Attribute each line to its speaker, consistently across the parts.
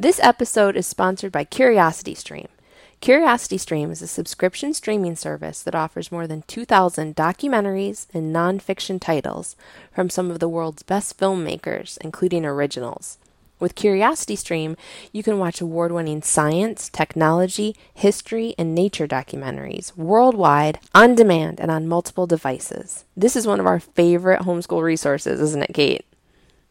Speaker 1: This episode is sponsored by CuriosityStream. CuriosityStream is a subscription streaming service that offers more than 2,000 documentaries and nonfiction titles from some of the world's best filmmakers, including originals. With CuriosityStream, you can watch award winning science, technology, history, and nature documentaries worldwide, on demand, and on multiple devices. This is one of our favorite homeschool resources, isn't it, Cait?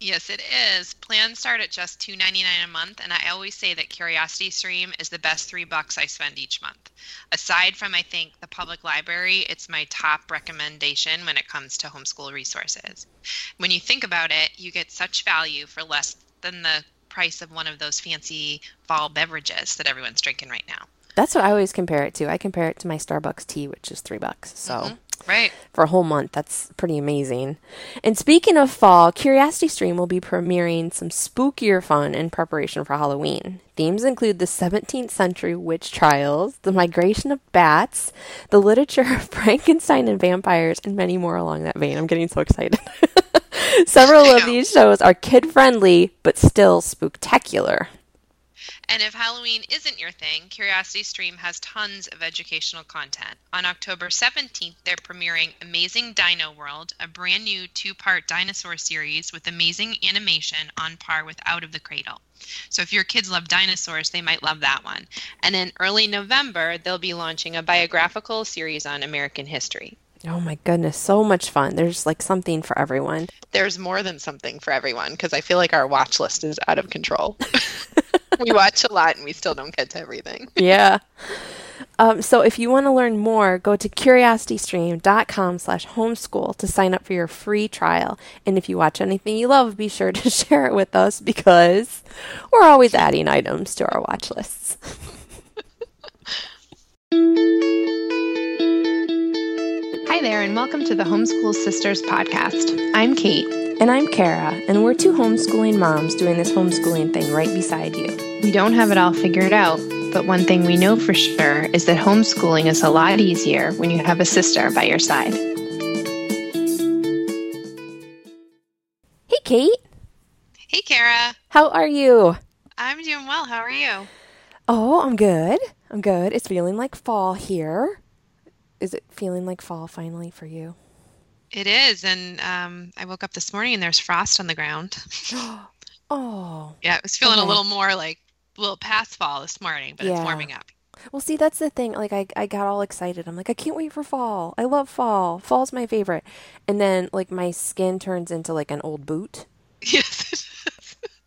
Speaker 2: Yes, it is. Plans start at just two ninety nine a month, and I always say that Curiosity Stream is the best three bucks I spend each month. Aside from, I think, the public library, it's my top recommendation when it comes to homeschool resources. When you think about it, you get such value for less than the price of one of those fancy fall beverages that everyone's drinking right now.
Speaker 1: That's what I always compare it to. I compare it to my Starbucks tea, which is three bucks. So. Mm-hmm.
Speaker 2: Right.
Speaker 1: For a whole month. That's pretty amazing. And speaking of fall, Curiosity Stream will be premiering some spookier fun in preparation for Halloween. Themes include the 17th century witch trials, the migration of bats, the literature of Frankenstein and vampires, and many more along that vein. I'm getting so excited. Several of these shows are kid friendly, but still spooktacular.
Speaker 2: And if Halloween isn't your thing, Curiosity Stream has tons of educational content. On October 17th, they're premiering Amazing Dino World, a brand new two part dinosaur series with amazing animation on par with Out of the Cradle. So if your kids love dinosaurs, they might love that one. And in early November, they'll be launching a biographical series on American history.
Speaker 1: Oh my goodness, so much fun. There's like something for everyone.
Speaker 2: There's more than something for everyone because I feel like our watch list is out of control. we watch a lot and we still don't get to everything.
Speaker 1: yeah. Um, so if you want to learn more, go to curiositystream.com slash homeschool to sign up for your free trial. And if you watch anything you love, be sure to share it with us because we're always adding items to our watch lists.
Speaker 2: Hi there, and welcome to the Homeschool Sisters podcast. I'm Cait.
Speaker 1: And I'm Kara, and we're two homeschooling moms doing this homeschooling thing right beside you.
Speaker 2: We don't have it all figured out, but one thing we know for sure is that homeschooling is a lot easier when you have a sister by your side.
Speaker 1: Hey, Cait.
Speaker 2: Hey, Kara.
Speaker 1: How are you?
Speaker 2: I'm doing well. How are you?
Speaker 1: Oh, I'm good. I'm good. It's feeling like fall here. Is it feeling like fall finally for you?
Speaker 2: It is, and um, I woke up this morning and there's frost on the ground.
Speaker 1: oh.
Speaker 2: Yeah, it was feeling okay. a little more like a little past fall this morning, but yeah. it's warming up.
Speaker 1: Well, see, that's the thing. Like, I, I got all excited. I'm like, I can't wait for fall. I love fall. Fall's my favorite. And then, like, my skin turns into like an old boot.
Speaker 2: Yes.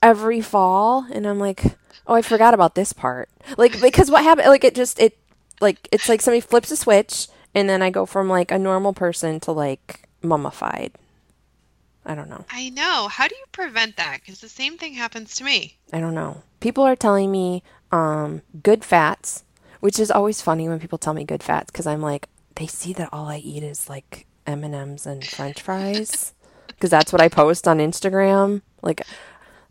Speaker 1: Every fall, and I'm like, oh, I forgot about this part. Like, because what happened? Like, it just it, like, it's like somebody flips a switch, and then I go from like a normal person to like mummified. I don't know.
Speaker 2: I know. How do you prevent that? Because the same thing happens to me.
Speaker 1: I don't know. People are telling me um, good fats, which is always funny when people tell me good fats because I'm like, they see that all I eat is like M and M's and French fries because that's what I post on Instagram. Like,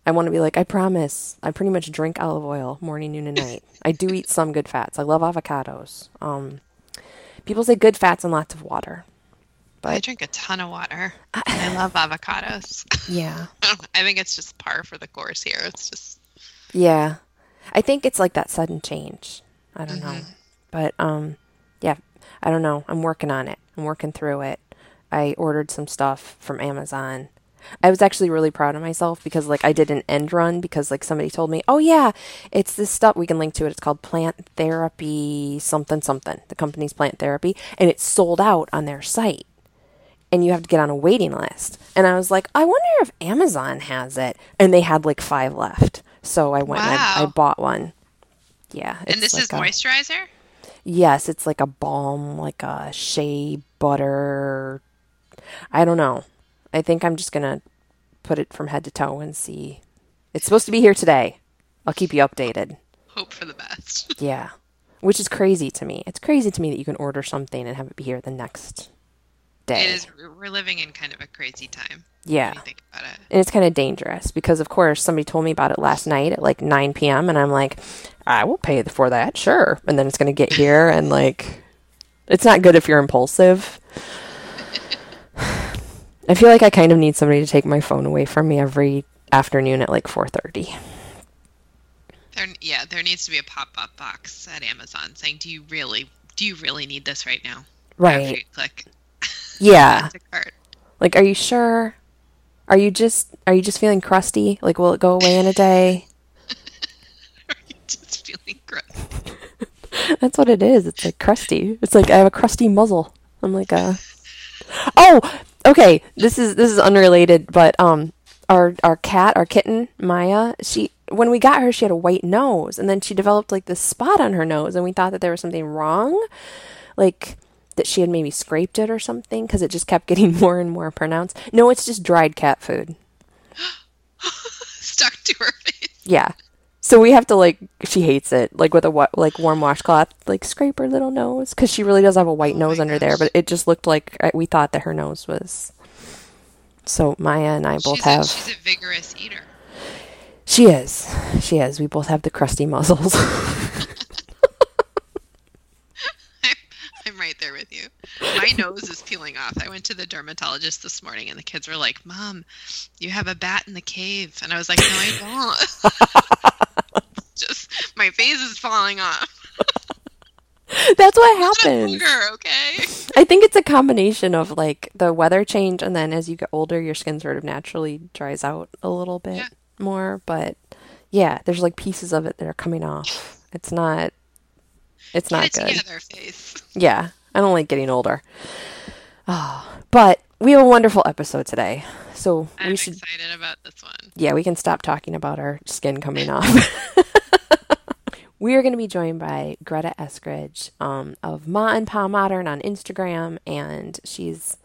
Speaker 1: I want to be like, I promise, I pretty much drink olive oil morning, noon, and night. I do eat some good fats. I love avocados. Um, people say good fats and lots of water.
Speaker 2: But I drink a ton of water. I, I love avocados.
Speaker 1: Yeah.
Speaker 2: I think it's just par for the course here. It's just
Speaker 1: Yeah. I think it's like that sudden change. I don't mm-hmm. know. But um yeah, I don't know. I'm working on it. I'm working through it. I ordered some stuff from Amazon. I was actually really proud of myself because like I did an end run because like somebody told me, "Oh yeah, it's this stuff we can link to it. It's called Plant Therapy something something. The company's Plant Therapy and it's sold out on their site." and you have to get on a waiting list. And I was like, I wonder if Amazon has it. And they had like five left. So I went wow. and I, I, bought one. Yeah.
Speaker 2: And this like is a, moisturizer?
Speaker 1: Yes, it's like a balm, like a shea butter. I don't know. I think I'm just going to put it from head to toe and see. It's supposed to be here today. I'll keep you updated.
Speaker 2: Hope for the best.
Speaker 1: yeah. Which is crazy to me. It's crazy to me that you can order something and have it be here the next day.
Speaker 2: It is. We're living in kind of a crazy time.
Speaker 1: Yeah. think about it. And it's kind of dangerous because, of course, somebody told me about it last night at like 9 p.m. And I'm like, I will pay for that, sure. And then it's going to get here and like, it's not good if you're impulsive. I feel like I kind of need somebody to take my phone away from me every afternoon at like 4:30.
Speaker 2: There, yeah, there needs to be a pop-up box at Amazon saying, "Do you really, do you really need this right now?"
Speaker 1: Right.
Speaker 2: click.
Speaker 1: Yeah. Like, are you sure? Are you just are you just feeling crusty? Like, will it go away in a day?
Speaker 2: Are you just feeling gross?
Speaker 1: That's what it is. It's like crusty. It's like I have a crusty muzzle. I'm like uh Oh, okay. This is this is unrelated, but um our our cat, our kitten, Maya, she when we got her she had a white nose and then she developed like this spot on her nose and we thought that there was something wrong. Like that she had maybe scraped it or something because it just kept getting more and more pronounced. No, it's just dried cat food.
Speaker 2: Stuck to her face.
Speaker 1: Yeah. So we have to like she hates it like with a wa- like warm washcloth like scrape her little nose because she really does have a white
Speaker 2: Oh
Speaker 1: nose under there, but it just looked like we thought that her nose was. So Maya and I both
Speaker 2: she's
Speaker 1: have.
Speaker 2: A, she's a vigorous eater.
Speaker 1: She is. She is. We both have the crusty muzzles.
Speaker 2: I'm, I'm right there with you. My nose is peeling off. I went to the dermatologist this morning, and the kids were like, "Mom, you have a bat in the cave," and I was like, "No, I don't." Just my face is falling off.
Speaker 1: That's what happens.
Speaker 2: okay?
Speaker 1: I think it's a combination of like the weather change and then as you get older your skin sort of naturally dries out a little bit
Speaker 2: Yeah.
Speaker 1: more, but yeah, there's like pieces of it that are coming off. It's not it's not
Speaker 2: it
Speaker 1: good.
Speaker 2: together, face.
Speaker 1: Yeah, I don't like getting older. Oh, but we have a wonderful episode today. So
Speaker 2: I'm
Speaker 1: we should
Speaker 2: excited about this one.
Speaker 1: yeah, we can stop talking about our skin coming off. we are going to be joined by Greta Eskridge um, of Ma and Pa Modern on Instagram, and she's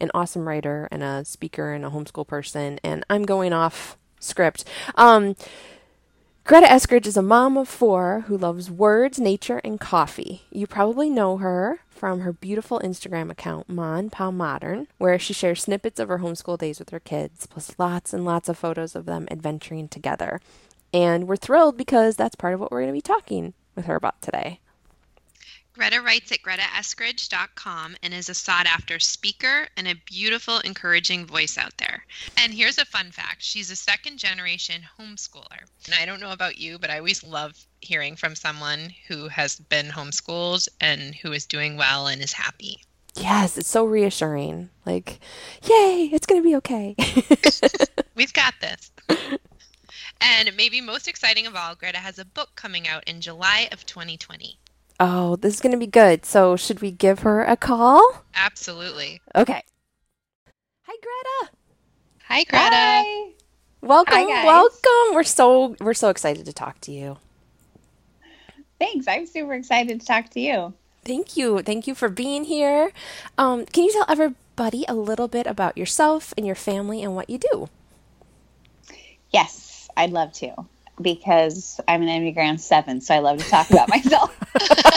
Speaker 1: an awesome writer and a speaker and a homeschool person. And I'm going off script. Um, Greta Eskridge is a mom of four who loves words, nature, and coffee. You probably know her from her beautiful Instagram account, Ma and Pa Modern, where she shares snippets of her homeschool days with her kids, plus lots and lots of photos of them adventuring together. And we're thrilled because that's part of what we're going to be talking with her about today.
Speaker 2: Greta writes at gretaeskridge.com and is a sought after speaker and a beautiful, encouraging voice out there. And here's a fun fact she's a second generation homeschooler. And I don't know about you, but I always love hearing from someone who has been homeschooled and who is doing well and is happy.
Speaker 1: Yes, it's so reassuring. Like, yay, it's going to be okay.
Speaker 2: We've got this. And maybe most exciting of all, Greta has a book coming out in July of 2020.
Speaker 1: Oh, this is going to be good. So, should we give her a call?
Speaker 2: Absolutely.
Speaker 1: Okay. Hi, Greta.
Speaker 2: Hi, Greta.
Speaker 3: Hi.
Speaker 1: Welcome,
Speaker 3: Hi,
Speaker 1: welcome. We're so we're so excited to talk to you.
Speaker 3: Thanks. I'm super excited to talk to you.
Speaker 1: Thank you. Thank you for being here. Um, can you tell everybody a little bit about yourself and your family and what you do?
Speaker 3: Yes, I'd love to because I'm an Enneagram 7, so I love to talk about myself.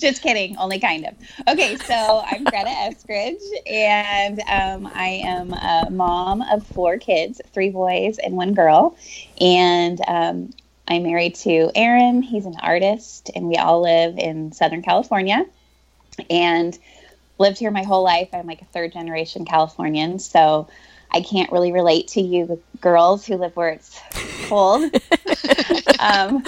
Speaker 3: Just kidding, only kind of. Okay, so I'm Greta Eskridge, and um, I am a mom of four kids three boys and one girl. And um, I'm married to Aaron. He's an artist, and we all live in Southern California. And lived here my whole life. I'm like a third generation Californian, so I can't really relate to you girls who live where it's cold. um,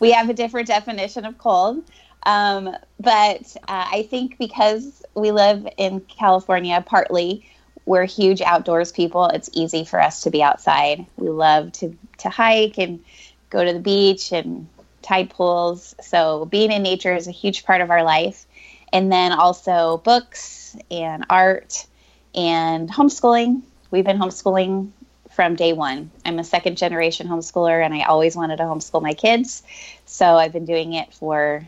Speaker 3: we have a different definition of cold. Um, but uh, I think because we live in California, partly we're huge outdoors people. It's easy for us to be outside. We love to to hike and go to the beach and tide pools. So being in nature is a huge part of our life. And then also books and art and homeschooling. We've been homeschooling from day one. I'm a second generation homeschooler and I always wanted to homeschool my kids. So I've been doing it for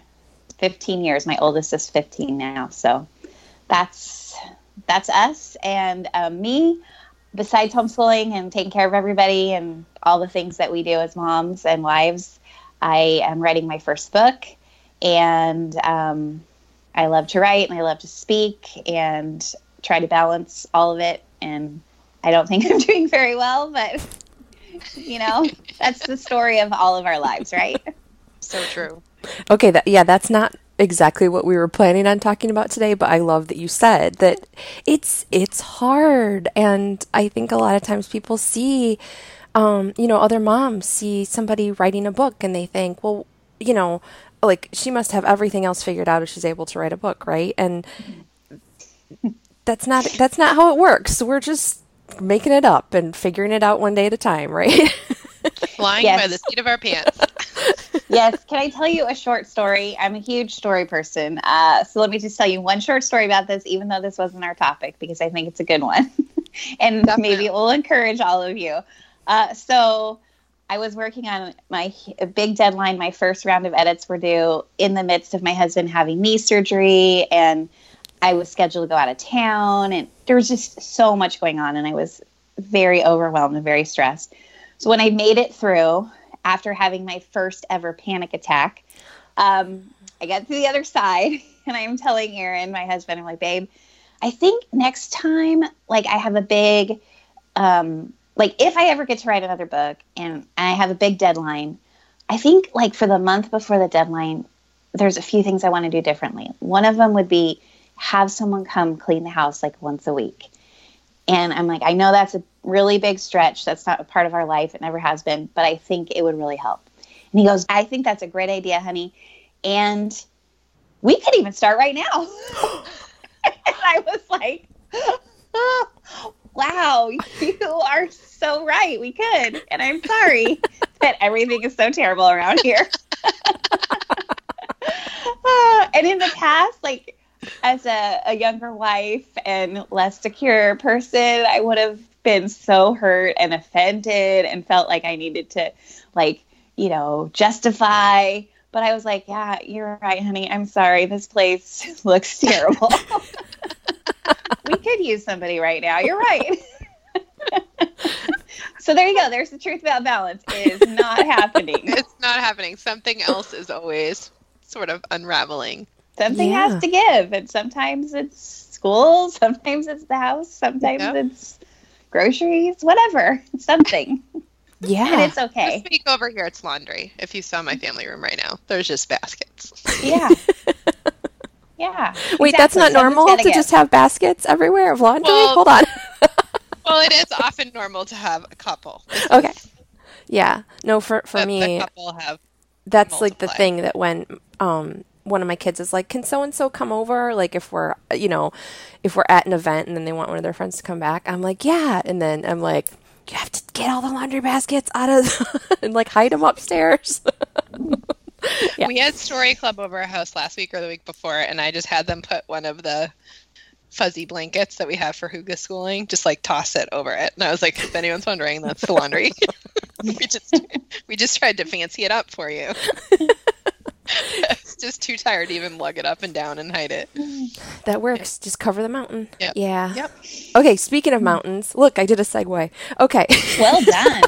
Speaker 3: 15 years. My oldest is 15 now. So that's that's us and um, me. Besides homeschooling and taking care of everybody and all the things that we do as moms and wives, I am writing my first book, and um, I love to write and I love to speak and try to balance all of it. And I don't think I'm doing very well, but you know, that's the story of all of our lives, right?
Speaker 2: So true.
Speaker 1: Okay, that, yeah, that's not exactly what we were planning on talking about today, but I love that you said that it's it's hard and I think a lot of times people see um, you know, other moms see somebody writing a book and they think, well, you know, like she must have everything else figured out if she's able to write a book, right? And that's not that's not how it works. We're just making it up and figuring it out one day at a time, right?
Speaker 2: Flying yes. by the seat of our pants.
Speaker 3: yes. Can I tell you a short story? I'm a huge story person. Uh, so let me just tell you one short story about this, even though this wasn't our topic, because I think it's a good one. and Definitely. maybe it will encourage all of you. Uh, so I was working on my big deadline. My first round of edits were due in the midst of my husband having knee surgery, and I was scheduled to go out of town, and there was just so much going on, and I was very overwhelmed and very stressed. So when I made it through, after having my first ever panic attack, um, I got to the other side, and I am telling Aaron, my husband, I'm like, babe, I think next time, like, I have a big um, like if I ever get to write another book and I have a big deadline, I think like for the month before the deadline, there's a few things I want to do differently. One of them would be have someone come clean the house like once a week. And I'm like, I know that's a really big stretch. That's not a part of our life. It never has been, but I think it would really help. And he goes, I think that's a great idea, honey. And we could even start right now. and I was like, wow, you are so right. We could. And I'm sorry that everything is so terrible around here. and in the past, like as a, a younger wife and less secure person, I would have been so hurt and offended and felt like I needed to, like, you know, justify. But I was like, yeah, you're right, honey. I'm sorry. This place looks terrible. we could use somebody right now. You're right. so there you go. There's the truth about balance. It is not happening.
Speaker 2: It's not happening. Something else is always sort of unraveling.
Speaker 3: Something yeah. has to give, and sometimes it's school, sometimes it's the house, sometimes yep. it's groceries, whatever, something.
Speaker 1: Yeah,
Speaker 3: and it's okay.
Speaker 2: This week over here, it's laundry. If you saw my family room right now, there's just baskets.
Speaker 3: Yeah. Yeah.
Speaker 1: Wait, exactly. that's not normal to give. just have baskets everywhere of laundry? Well, Hold on.
Speaker 2: well, it is often normal to have a couple.
Speaker 1: Okay. Yeah. No, for for me, couple have that's multiply. like the thing that when um one of my kids is like, "Can so and so come over?" Like if we're you know, if we're at an event and then they want one of their friends to come back, I'm like, "Yeah," and then I'm like, "You have to get all the laundry baskets out of and like hide them upstairs."
Speaker 2: yeah. We had Story Club over our house last week or the week before, and I just had them put one of the fuzzy blankets that we have for Hygge schooling, just like toss it over it. And I was like, if anyone's wondering, that's the laundry. we just we just tried to fancy it up for you. just too tired to even lug it up and down and hide it.
Speaker 1: That works. Just cover the mountain.
Speaker 2: Yep.
Speaker 1: Yeah.
Speaker 2: Yep.
Speaker 1: Okay, speaking of mountains, look, I did a segue. Okay.
Speaker 3: Well done.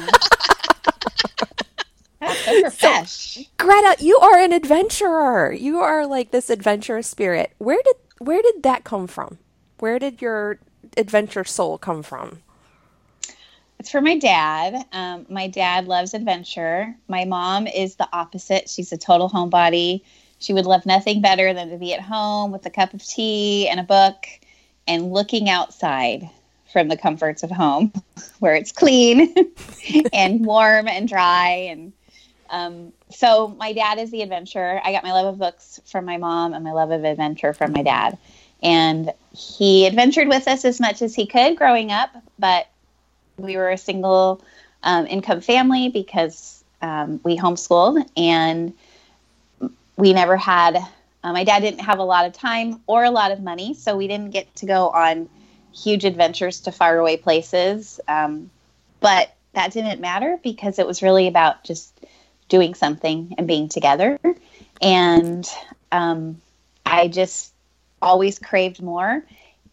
Speaker 1: so, Greta, you are an adventurer. You are like this adventurous spirit. Where did where did that come from? Where did your adventure soul come from?
Speaker 3: It's for my dad. Um, my dad loves adventure. My mom is the opposite. She's a total homebody. She would love nothing better than to be at home with a cup of tea and a book and looking outside from the comforts of home where it's clean and warm and dry and um, so my dad is the adventurer. I got my love of books from my mom and my love of adventure from my dad. And he adventured with us as much as he could growing up, but we were a single um, income family because um, we homeschooled and we never had, uh, my dad didn't have a lot of time or a lot of money, so we didn't get to go on huge adventures to faraway places. Um, but that didn't matter because it was really about just doing something and being together. And um, I just always craved more.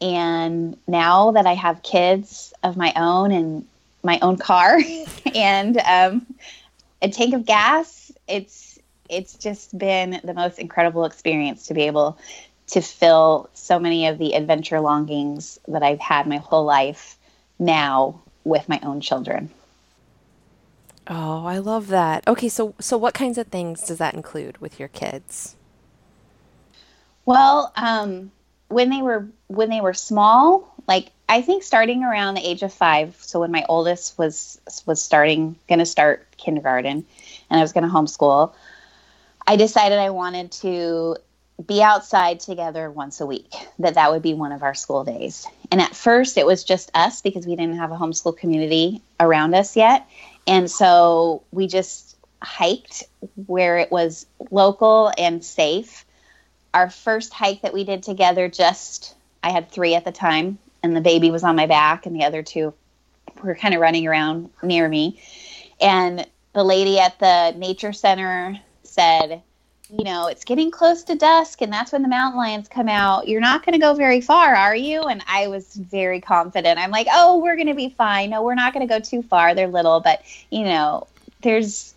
Speaker 3: And now that I have kids of my own and my own car and um, a tank of gas, it's it's just been the most incredible experience to be able to fill so many of the adventure longings that I've had my whole life now with my own children.
Speaker 1: Oh, I love that. Okay, so so what kinds of things does that include with your kids?
Speaker 3: Well, um, when they were when they were small, like I think starting around the age of five. So when my oldest was was starting, going to start kindergarten, and I was going to homeschool, I decided I wanted to be outside together once a week. That that would be one of our school days. And at first, it was just us because we didn't have a homeschool community around us yet, and so we just hiked where it was local and safe. Our first hike that we did together, just I had three at the time, and the baby was on my back, and the other two were kind of running around near me. And the lady at the nature center said, you know, it's getting close to dusk and that's when the mountain lions come out. You're not going to go very far, are you? And I was very confident. I'm like, oh, we're going to be fine. No, we're not going to go too far. They're little, but, you know, there's,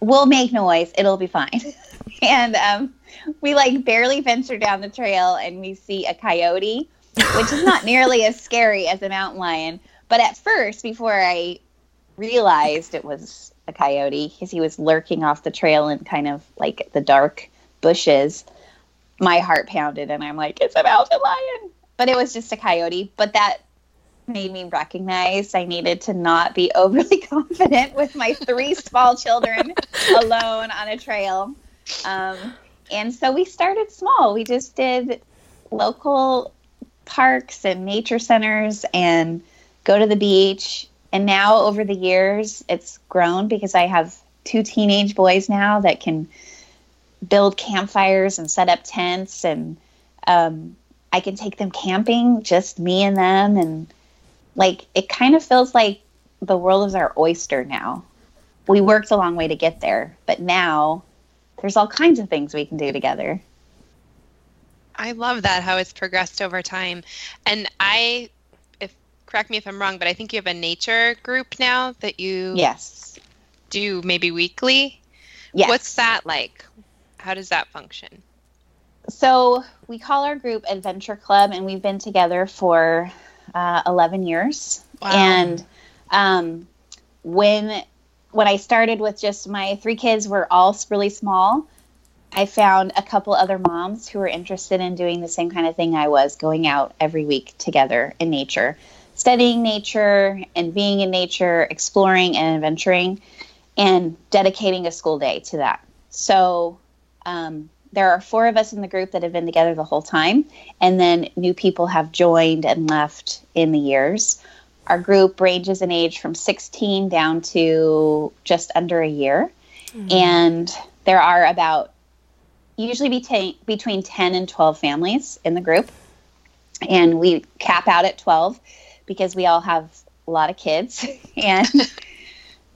Speaker 3: we'll make noise. It'll be fine. and um, we like barely venture down the trail and we see a coyote, which is not nearly as scary as a mountain lion. But at first, before I realized it was a coyote because he was lurking off the trail in kind of like the dark bushes. My heart pounded, and I'm like, it's a mountain lion. But it was just a coyote. But that made me recognize I needed to not be overly confident with my three small children alone on a trail. Um, and so we started small. We just did local parks and nature centers and go to the beach and now over the years, it's grown because I have two teenage boys now that can build campfires and set up tents, and um, I can take them camping, just me and them, and like it kind of feels like the world is our oyster now. We worked a long way to get there, but now there's all kinds of things we can do together.
Speaker 2: I love that how it's progressed over time. And I if correct me if I'm wrong, but I think you have a nature group now that you
Speaker 3: yes
Speaker 2: do maybe weekly.
Speaker 3: Yes.
Speaker 2: What's that like? How does that function?
Speaker 3: So we call our group Adventure Club, and we've been together for uh, 11 years.
Speaker 2: Wow.
Speaker 3: And um, when when I started with just my three kids, were all really small. I found a couple other moms who were interested in doing the same kind of thing I was, going out every week together in nature studying nature and being in nature, exploring and adventuring, and dedicating a school day to that. So um, there are four of us in the group that have been together the whole time, and then new people have joined and left in the years. Our group ranges in age from 16 down to just under a year. Mm-hmm. And there are about usually between, between 10 and 12 families in the group. And we cap out at 12 because we all have a lot of kids and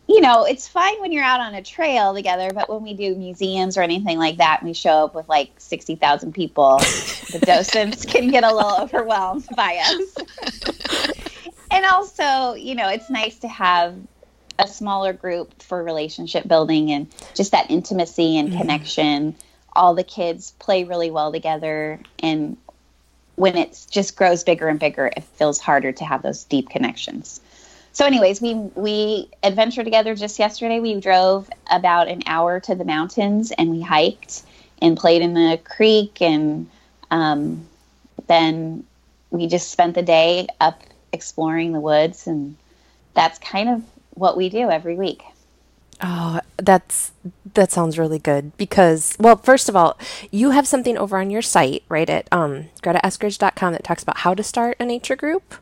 Speaker 3: you know it's fine when you're out on a trail together but when we do museums or anything like that we show up with like 60,000 people the docents can get a little overwhelmed by us and also you know it's nice to have a smaller group for relationship building and just that intimacy and mm-hmm. connection all the kids play really well together and when it just grows bigger and bigger, it feels harder to have those deep connections. So, anyways, we we adventured together just yesterday. We drove about an hour to the mountains and we hiked and played in the creek, and um, then we just spent the day up exploring the woods, and that's kind of what we do every week.
Speaker 1: Oh, that's that sounds really good because well, first of all, you have something over on your site, right at um gretaeskridge.com that talks about how to start a nature group.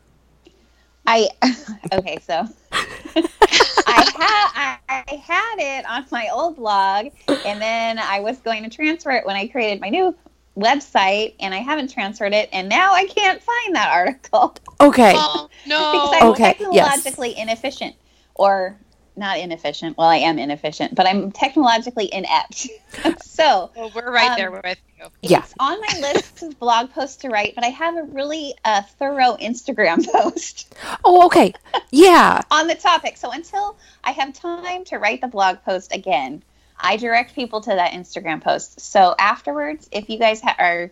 Speaker 3: I okay, so I had I had it on my old blog and then I was going to transfer it when I created my new website and I haven't transferred it and now I can't find that article.
Speaker 1: Okay.
Speaker 2: Oh, no.
Speaker 3: because I'm
Speaker 1: okay.
Speaker 3: technologically yes. inefficient or not inefficient. Well, I am inefficient, but I'm technologically inept. so
Speaker 2: well, we're right um, there with you.
Speaker 1: Yeah.
Speaker 3: It's on my list of blog posts to write, but I have a really uh, thorough Instagram post.
Speaker 1: Oh, okay. Yeah.
Speaker 3: on the topic. So until I have time to write the blog post again, I direct people to that Instagram post. So afterwards, if you guys ha- are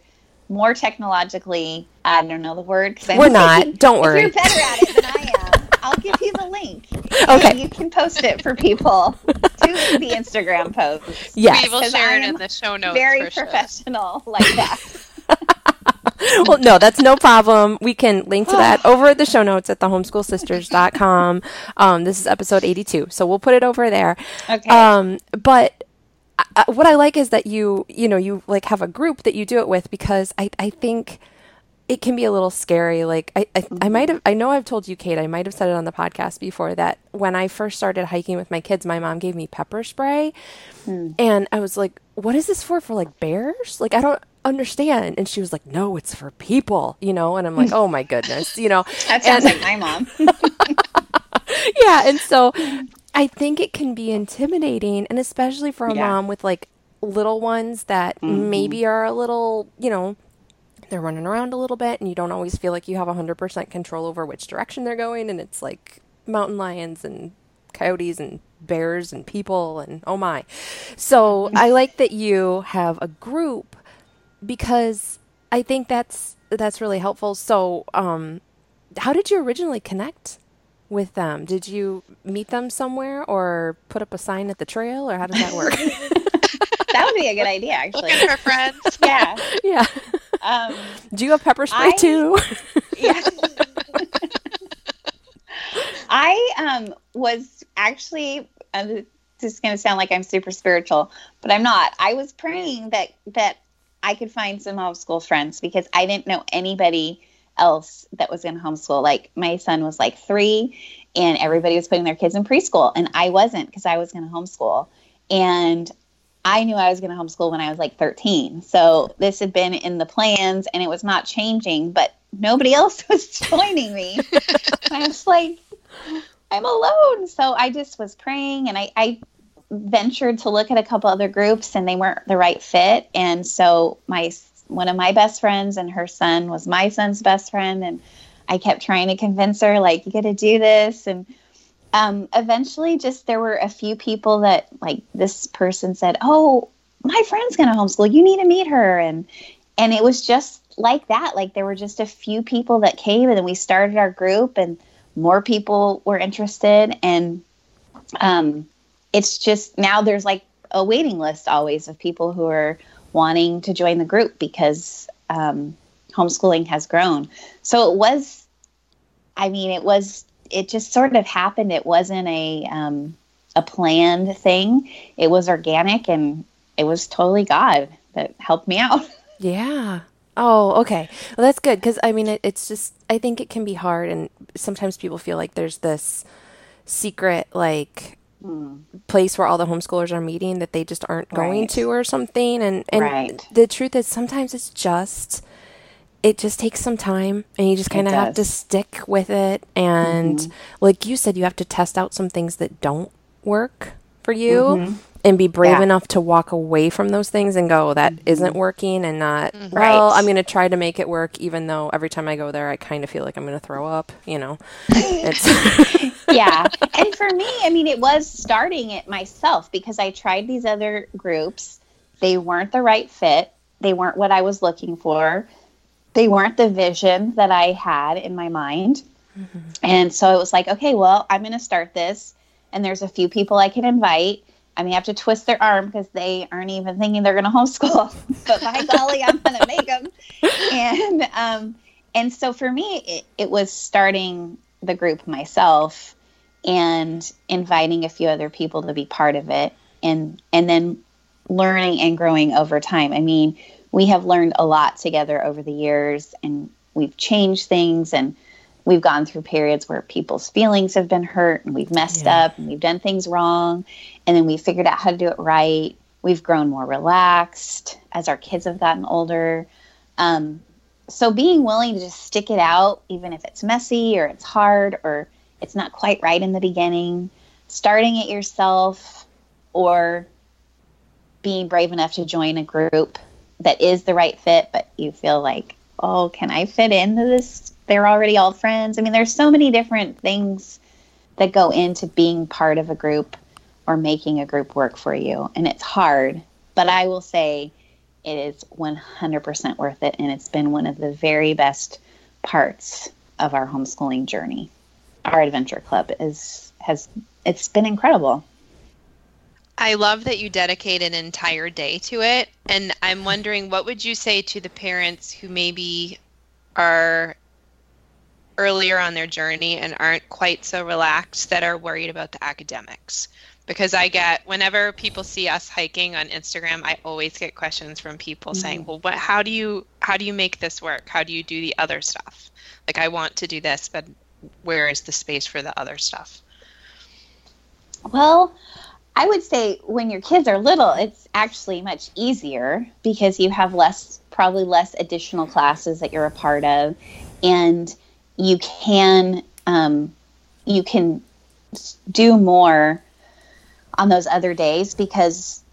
Speaker 3: more technologically, I don't know the word.
Speaker 1: We're not. Don't worry.
Speaker 3: You're better at it than I am. I'll give you the link.
Speaker 1: Okay.
Speaker 3: you can post it for people to the Instagram post.
Speaker 1: Yes.
Speaker 2: We will share it in the show notes.
Speaker 3: Very professional
Speaker 2: sure.
Speaker 3: like that.
Speaker 1: well, no, that's no problem. We can link to that over at the show notes at thehomeschoolsisters.com. Um, this is episode 82, so we'll put it over there.
Speaker 3: Okay.
Speaker 1: Um, but I, what I like is that you, you know, you like have a group that you do it with because I, I think it can be a little scary. Like I, I, I might have, I know I've told you, Cait, I might have said it on the podcast before that when I first started hiking with my kids, my mom gave me pepper spray,
Speaker 3: Hmm.
Speaker 1: and I was like, "What is this for? For like bears? Like I don't understand." And she was like, "No, it's for people," you know. And I'm like, "Oh my goodness," you know.
Speaker 3: that sounds
Speaker 1: and-
Speaker 3: like my mom.
Speaker 1: yeah, and so I think it can be intimidating, and especially for a
Speaker 3: Yeah.
Speaker 1: mom with like little ones that maybe are a little, you know, they're running around a little bit, and you don't always feel like you have 100% control over which direction they're going, and it's like mountain lions and coyotes and bears and people, and oh my. So I like that you have a group because I think that's that's really helpful. So, um, how did you originally connect with them? Did you meet them somewhere or put up a sign at the trail or how did that work?
Speaker 3: that would be a good idea, actually.
Speaker 2: Looking for friends.
Speaker 3: Yeah.
Speaker 1: yeah.
Speaker 3: Um,
Speaker 1: Do you have pepper spray
Speaker 3: I-
Speaker 1: too?
Speaker 3: yeah. I um, was actually. Uh, this is going to sound like I'm super spiritual, but I'm not. I was praying that that I could find some homeschool friends because I didn't know anybody else that was in homeschool. Like my son was like three, and everybody was putting their kids in preschool, and I wasn't because I was going to homeschool, and I knew I was going to homeschool when I was like 13. So this had been in the plans, and it was not changing, but nobody else was joining me. I was like, I'm alone. So I just was praying, and I, I ventured to look at a couple other groups and they weren't the right fit and so my one of my best friends and her son was my son's best friend and i kept trying to convince her like you got to do this and um, eventually just there were a few people that like this person said oh my friend's to homeschool you need to meet her and and it was just like that like there were just a few people that came and then we started our group and more people were interested and um, it's just now there's like a waiting list always of people who are wanting to join the group because um, homeschooling has grown. So it was, I mean, it was, it just sort of happened. It wasn't a, um, a planned thing. It was organic and it was totally God that helped me out.
Speaker 1: Yeah. Oh, okay. Well, that's good because I mean, it, it's just I think it can be hard, and sometimes people feel like there's this secret like place where all the homeschoolers are meeting that they just aren't going
Speaker 3: Right.
Speaker 1: to or something. And and
Speaker 3: Right.
Speaker 1: the truth is, sometimes it's just it just takes some time, and you just kind of have to stick with it. And mm-hmm. like you said, you have to test out some things that don't work for you. Mm-hmm. And be brave
Speaker 3: Yeah.
Speaker 1: enough to walk away from those things and go, that mm-hmm. not working, and not, mm-hmm.
Speaker 3: well,
Speaker 1: I'm going to try to make it work, even though every time I go there, I kind of feel like I'm going to throw up, you know? It's,
Speaker 3: yeah. And for me, I mean, it was starting it myself because I tried these other groups. They weren't the right fit, they weren't what I was looking for, they weren't the vision that I had in my mind. Mm-hmm. And so it was like, okay, well, I'm going to start this. And there's a few people I can invite. I I have to twist their arm because they aren't even thinking they're going to homeschool. but by golly, I'm going to make them. And um, and so for me, it, it was starting the group myself and inviting a few other people to be part of it, and and then learning and growing over time. I mean, we have learned a lot together over the years, and we've changed things and we've gone through periods where people's feelings have been hurt and we've messed
Speaker 1: Yeah.
Speaker 3: up and we've done things wrong and then we figured out how to do it right we've grown more relaxed as our kids have gotten older um, so being willing to just stick it out even if it's messy or it's hard or it's not quite right in the beginning starting it yourself or being brave enough to join a group that is the right fit but you feel like oh can i fit into this? They're already all friends. I mean there's so many different things that go into being part of a group or making a group work for you and it's hard but i will say it is 100% worth it and it's been one of the very best parts of our homeschooling journey. Our adventure club is has it's been incredible
Speaker 2: I love that you dedicate an entire day to it. And I'm wondering what would you say to the parents who maybe are earlier on their journey and aren't quite so relaxed that are worried about the academics? Because I get whenever people see us hiking on Instagram, I always get questions from people mm-hmm. saying, "Well, what how do you how do you make this work? How do you do the other stuff?" Like I want to do this, but where is the space for the other stuff?
Speaker 3: Well, I would say when your kids are little, it's actually much easier because you have less, probably less additional classes that you're a part of, and you can um, you can do more on those other days because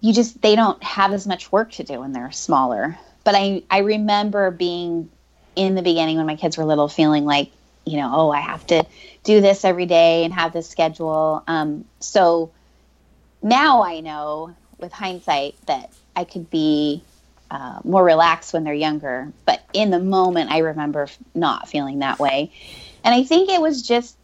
Speaker 3: you just they don't have as much work to do when they're smaller. But I I remember being in the beginning when my kids were little, feeling like you know, oh, I have to do this every day and have this schedule. Um, so now I know with hindsight that I could be uh, more relaxed when they're younger. But in the moment, I remember not feeling that way. And I think it was just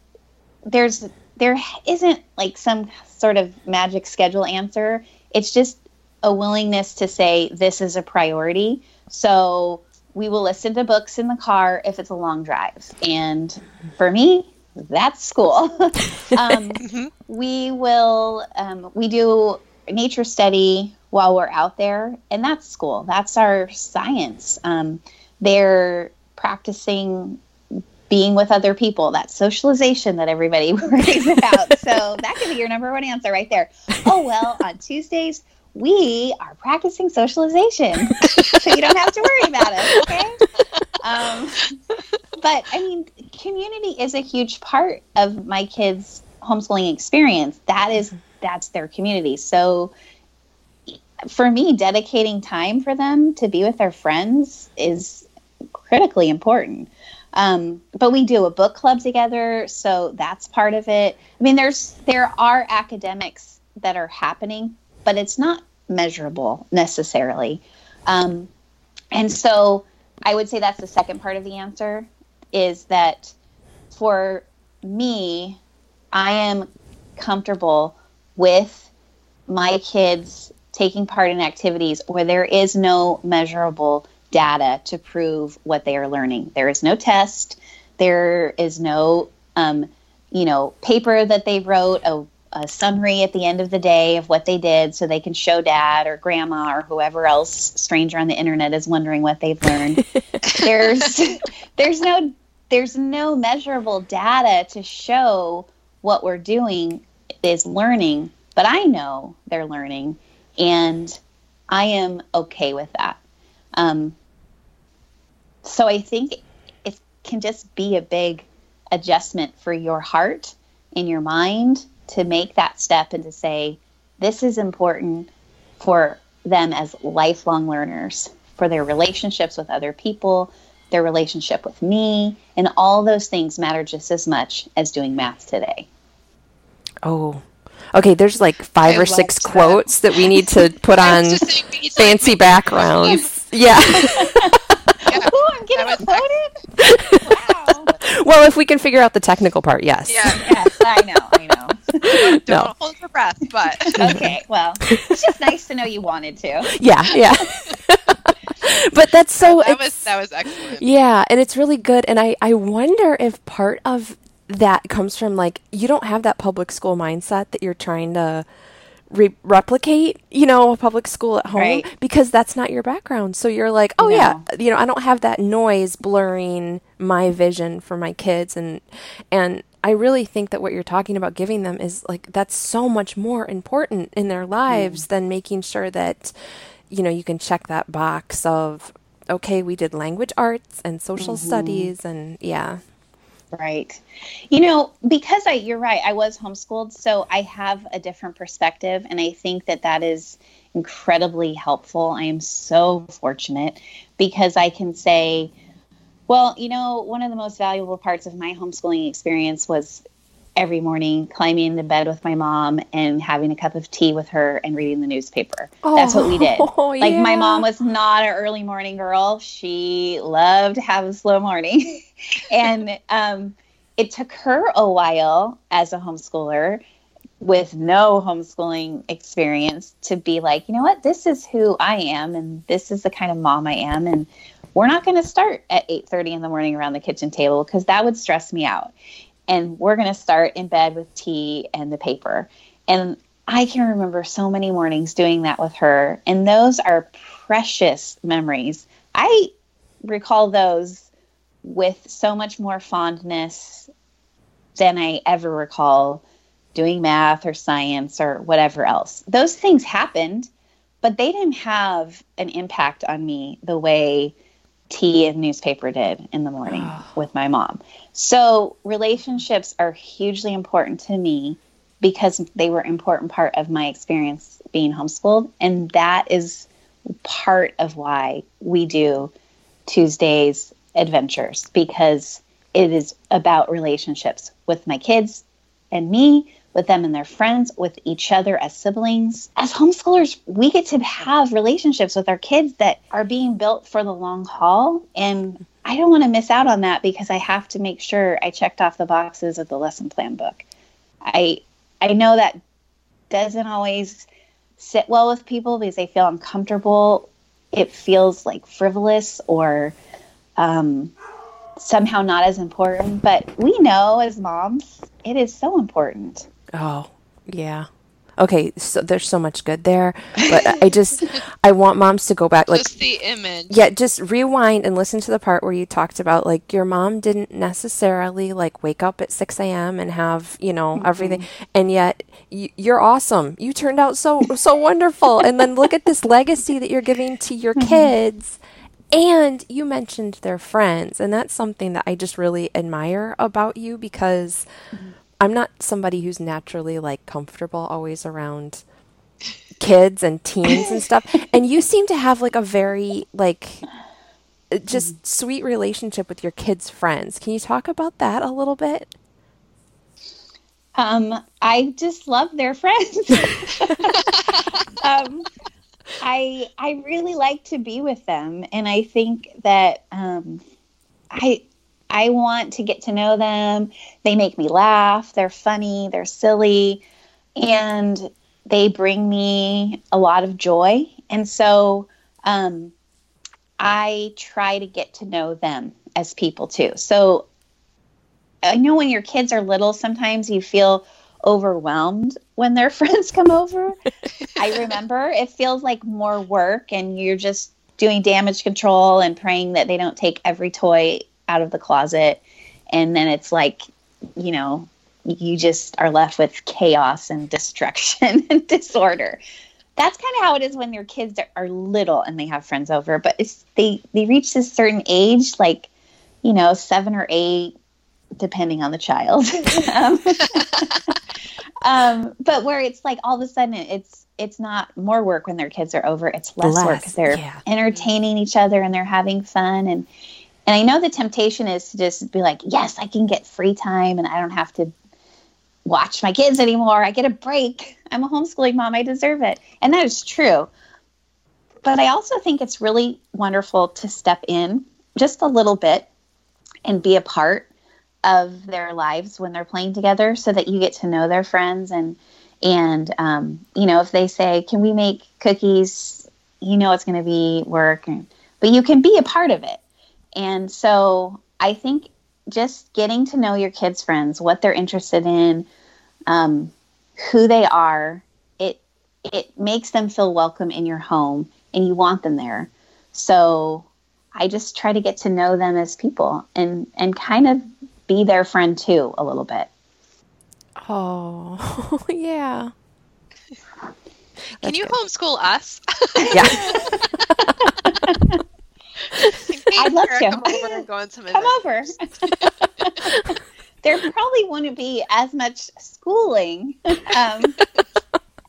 Speaker 3: there's there isn't like some sort of magic schedule answer. It's just a willingness to say this is a priority. So we will listen to books in the car if it's a long drive. And for me, that's school. um, mm-hmm. we will, um, we do nature study while we're out there, and that's school. That's our science. Um, they're practicing being with other people, that socialization that everybody worries about. so that could be your number one answer right there. Oh, well, on Tuesdays, we are practicing socialization. so you don't have to worry about it, okay? Um, but I mean, community is a huge part of my kids' homeschooling experience. That is, that's their community. So for me, dedicating time for them to be with their friends is critically important. Um, but we do a book club together, so that's part of it. I mean, there's there are academics that are happening but it's not measurable necessarily. Um, and so I would say that's the second part of the answer is that for me, I am comfortable with my kids taking part in activities where there is no measurable data to prove what they are learning. There is no test. There is no, um, you know, paper that they wrote, a a summary at the end of the day of what they did so they can show dad or grandma or whoever else stranger on the internet is wondering what they've learned. There's there's no there's no measurable data to show what we're doing is learning but i know they're learning and i am okay with that. Um, so i think it can just be a big adjustment for your heart in your mind to make that step and to say, this is important for them as lifelong learners, for their relationships with other people, their relationship with me, and all those things matter just as much as doing math today.
Speaker 1: Oh, okay. There's like five I or six that. quotes that we need to put on fancy backgrounds. Yeah.
Speaker 3: yeah. Ooh, I'm getting quoted.
Speaker 1: wow. Well, if we can figure out the technical part, yes.
Speaker 3: Yeah. yes, I know. I know.
Speaker 2: Don't no. hold your breath, but
Speaker 3: okay. Well, it's just nice to know you wanted to.
Speaker 1: Yeah, yeah. but that's so.
Speaker 2: Oh, that was that was excellent.
Speaker 1: Yeah, and it's really good. And I I wonder if part of that comes from like you don't have that public school mindset that you're trying to re- replicate, you know, a public school at home right. because that's not your background. So you're like, oh no. yeah, you know, I don't have that noise blurring my vision for my kids and and I really think that what you're talking about giving them is like that's so much more important in their lives mm. than making sure that you know you can check that box of okay, we did language arts and social mm-hmm. studies and yeah.
Speaker 3: Right. You know, because I you're right, I was homeschooled, so I have a different perspective and I think that that is incredibly helpful. I am so fortunate because I can say well, you know, one of the most valuable parts of my homeschooling experience was every morning climbing into bed with my mom and having a cup of tea with her and reading the newspaper. Oh, That's what we did. Oh, like my mom was not an early morning girl. She loved to have a slow morning. and um, it took her a while as a homeschooler with no homeschooling experience to be like, you know what, this is who I am and this is the kind of mom I am and we're not going to start at 8:30 in the morning around the kitchen table because that would stress me out. And we're going to start in bed with tea and the paper. And I can remember so many mornings doing that with her and those are precious memories. I recall those with so much more fondness than I ever recall doing math or science or whatever else. Those things happened, but they didn't have an impact on me the way tea and newspaper did in the morning ah. with my mom. So relationships are hugely important to me because they were important part of my experience being homeschooled. And that is part of why we do Tuesdays adventures because it is about relationships with my kids and me, with them and their friends, with each other as siblings. As homeschoolers, we get to have relationships with our kids that are being built for the long haul. And I don't want to miss out on that because I have to make sure I checked off the boxes of the lesson plan book. I I know that doesn't always sit well with people because they feel uncomfortable. It feels like frivolous or um, somehow not as important. But we know as moms, it is so important.
Speaker 1: Oh, yeah. Okay, so there's so much good there, but I just I want moms to go back like
Speaker 2: Just the image.
Speaker 1: yeah, just rewind and listen to the part where you talked about like your mom didn't necessarily like wake up at 6 a.m. and have, you know, mm-hmm. everything. And yet y- you're awesome. You turned out so, so wonderful. And then look at this legacy that you're giving to your mm-hmm. kids. And you mentioned their friends. And that's something that I just really admire about you because mm-hmm. I'm not somebody who's naturally like comfortable always around kids and teens and stuff. And you seem to have like a very like just sweet relationship with your kids' friends. Can you talk about that a little bit?
Speaker 3: Um, I just love their friends. um, I I really like to be with them, and I think that um, I I want to get to know them. They make me laugh. They're funny. They're silly, and they bring me a lot of joy. And so um, I try to get to know them as people too. So I know when your kids are little, sometimes you feel overwhelmed when their friends come over. I remember it feels like more work, and you're just doing damage control and praying that they don't take every toy out of the closet. And then it's like, you know, you just are left with chaos and destruction and disorder. That's kind of how it is when your kids are, little and they have friends over. But it's they they reach this certain age, like you know, seven or eight, depending on the child. um, um, but where it's like all of a sudden it's it's not more work when their kids are over. It's less, work
Speaker 1: Less,
Speaker 3: because they're
Speaker 1: yeah.
Speaker 3: entertaining each other and they're having fun and and I know the temptation is to just be like, yes, I can get free time and I don't have to watch my kids anymore. I get a break. I'm a homeschooling mom. I deserve it. And that is true. But I also think it's really wonderful to step in just a little bit and be a part of their lives when they're playing together so that you get to know their friends and and um, you know if they say can we make cookies you know it's going to be work and, but you can be a part of it and so i think just getting to know your kids friends what they're interested in um, who they are it it makes them feel welcome in your home and you want them there so i just try to get to know them as people and and kind of be their friend too a little bit
Speaker 1: Oh, yeah.
Speaker 2: Can
Speaker 1: That's
Speaker 2: you
Speaker 1: good.
Speaker 2: homeschool us?
Speaker 1: Yeah.
Speaker 3: I'd love to.
Speaker 2: Come over and go on some
Speaker 3: come over there probably wouldn't be as much schooling um,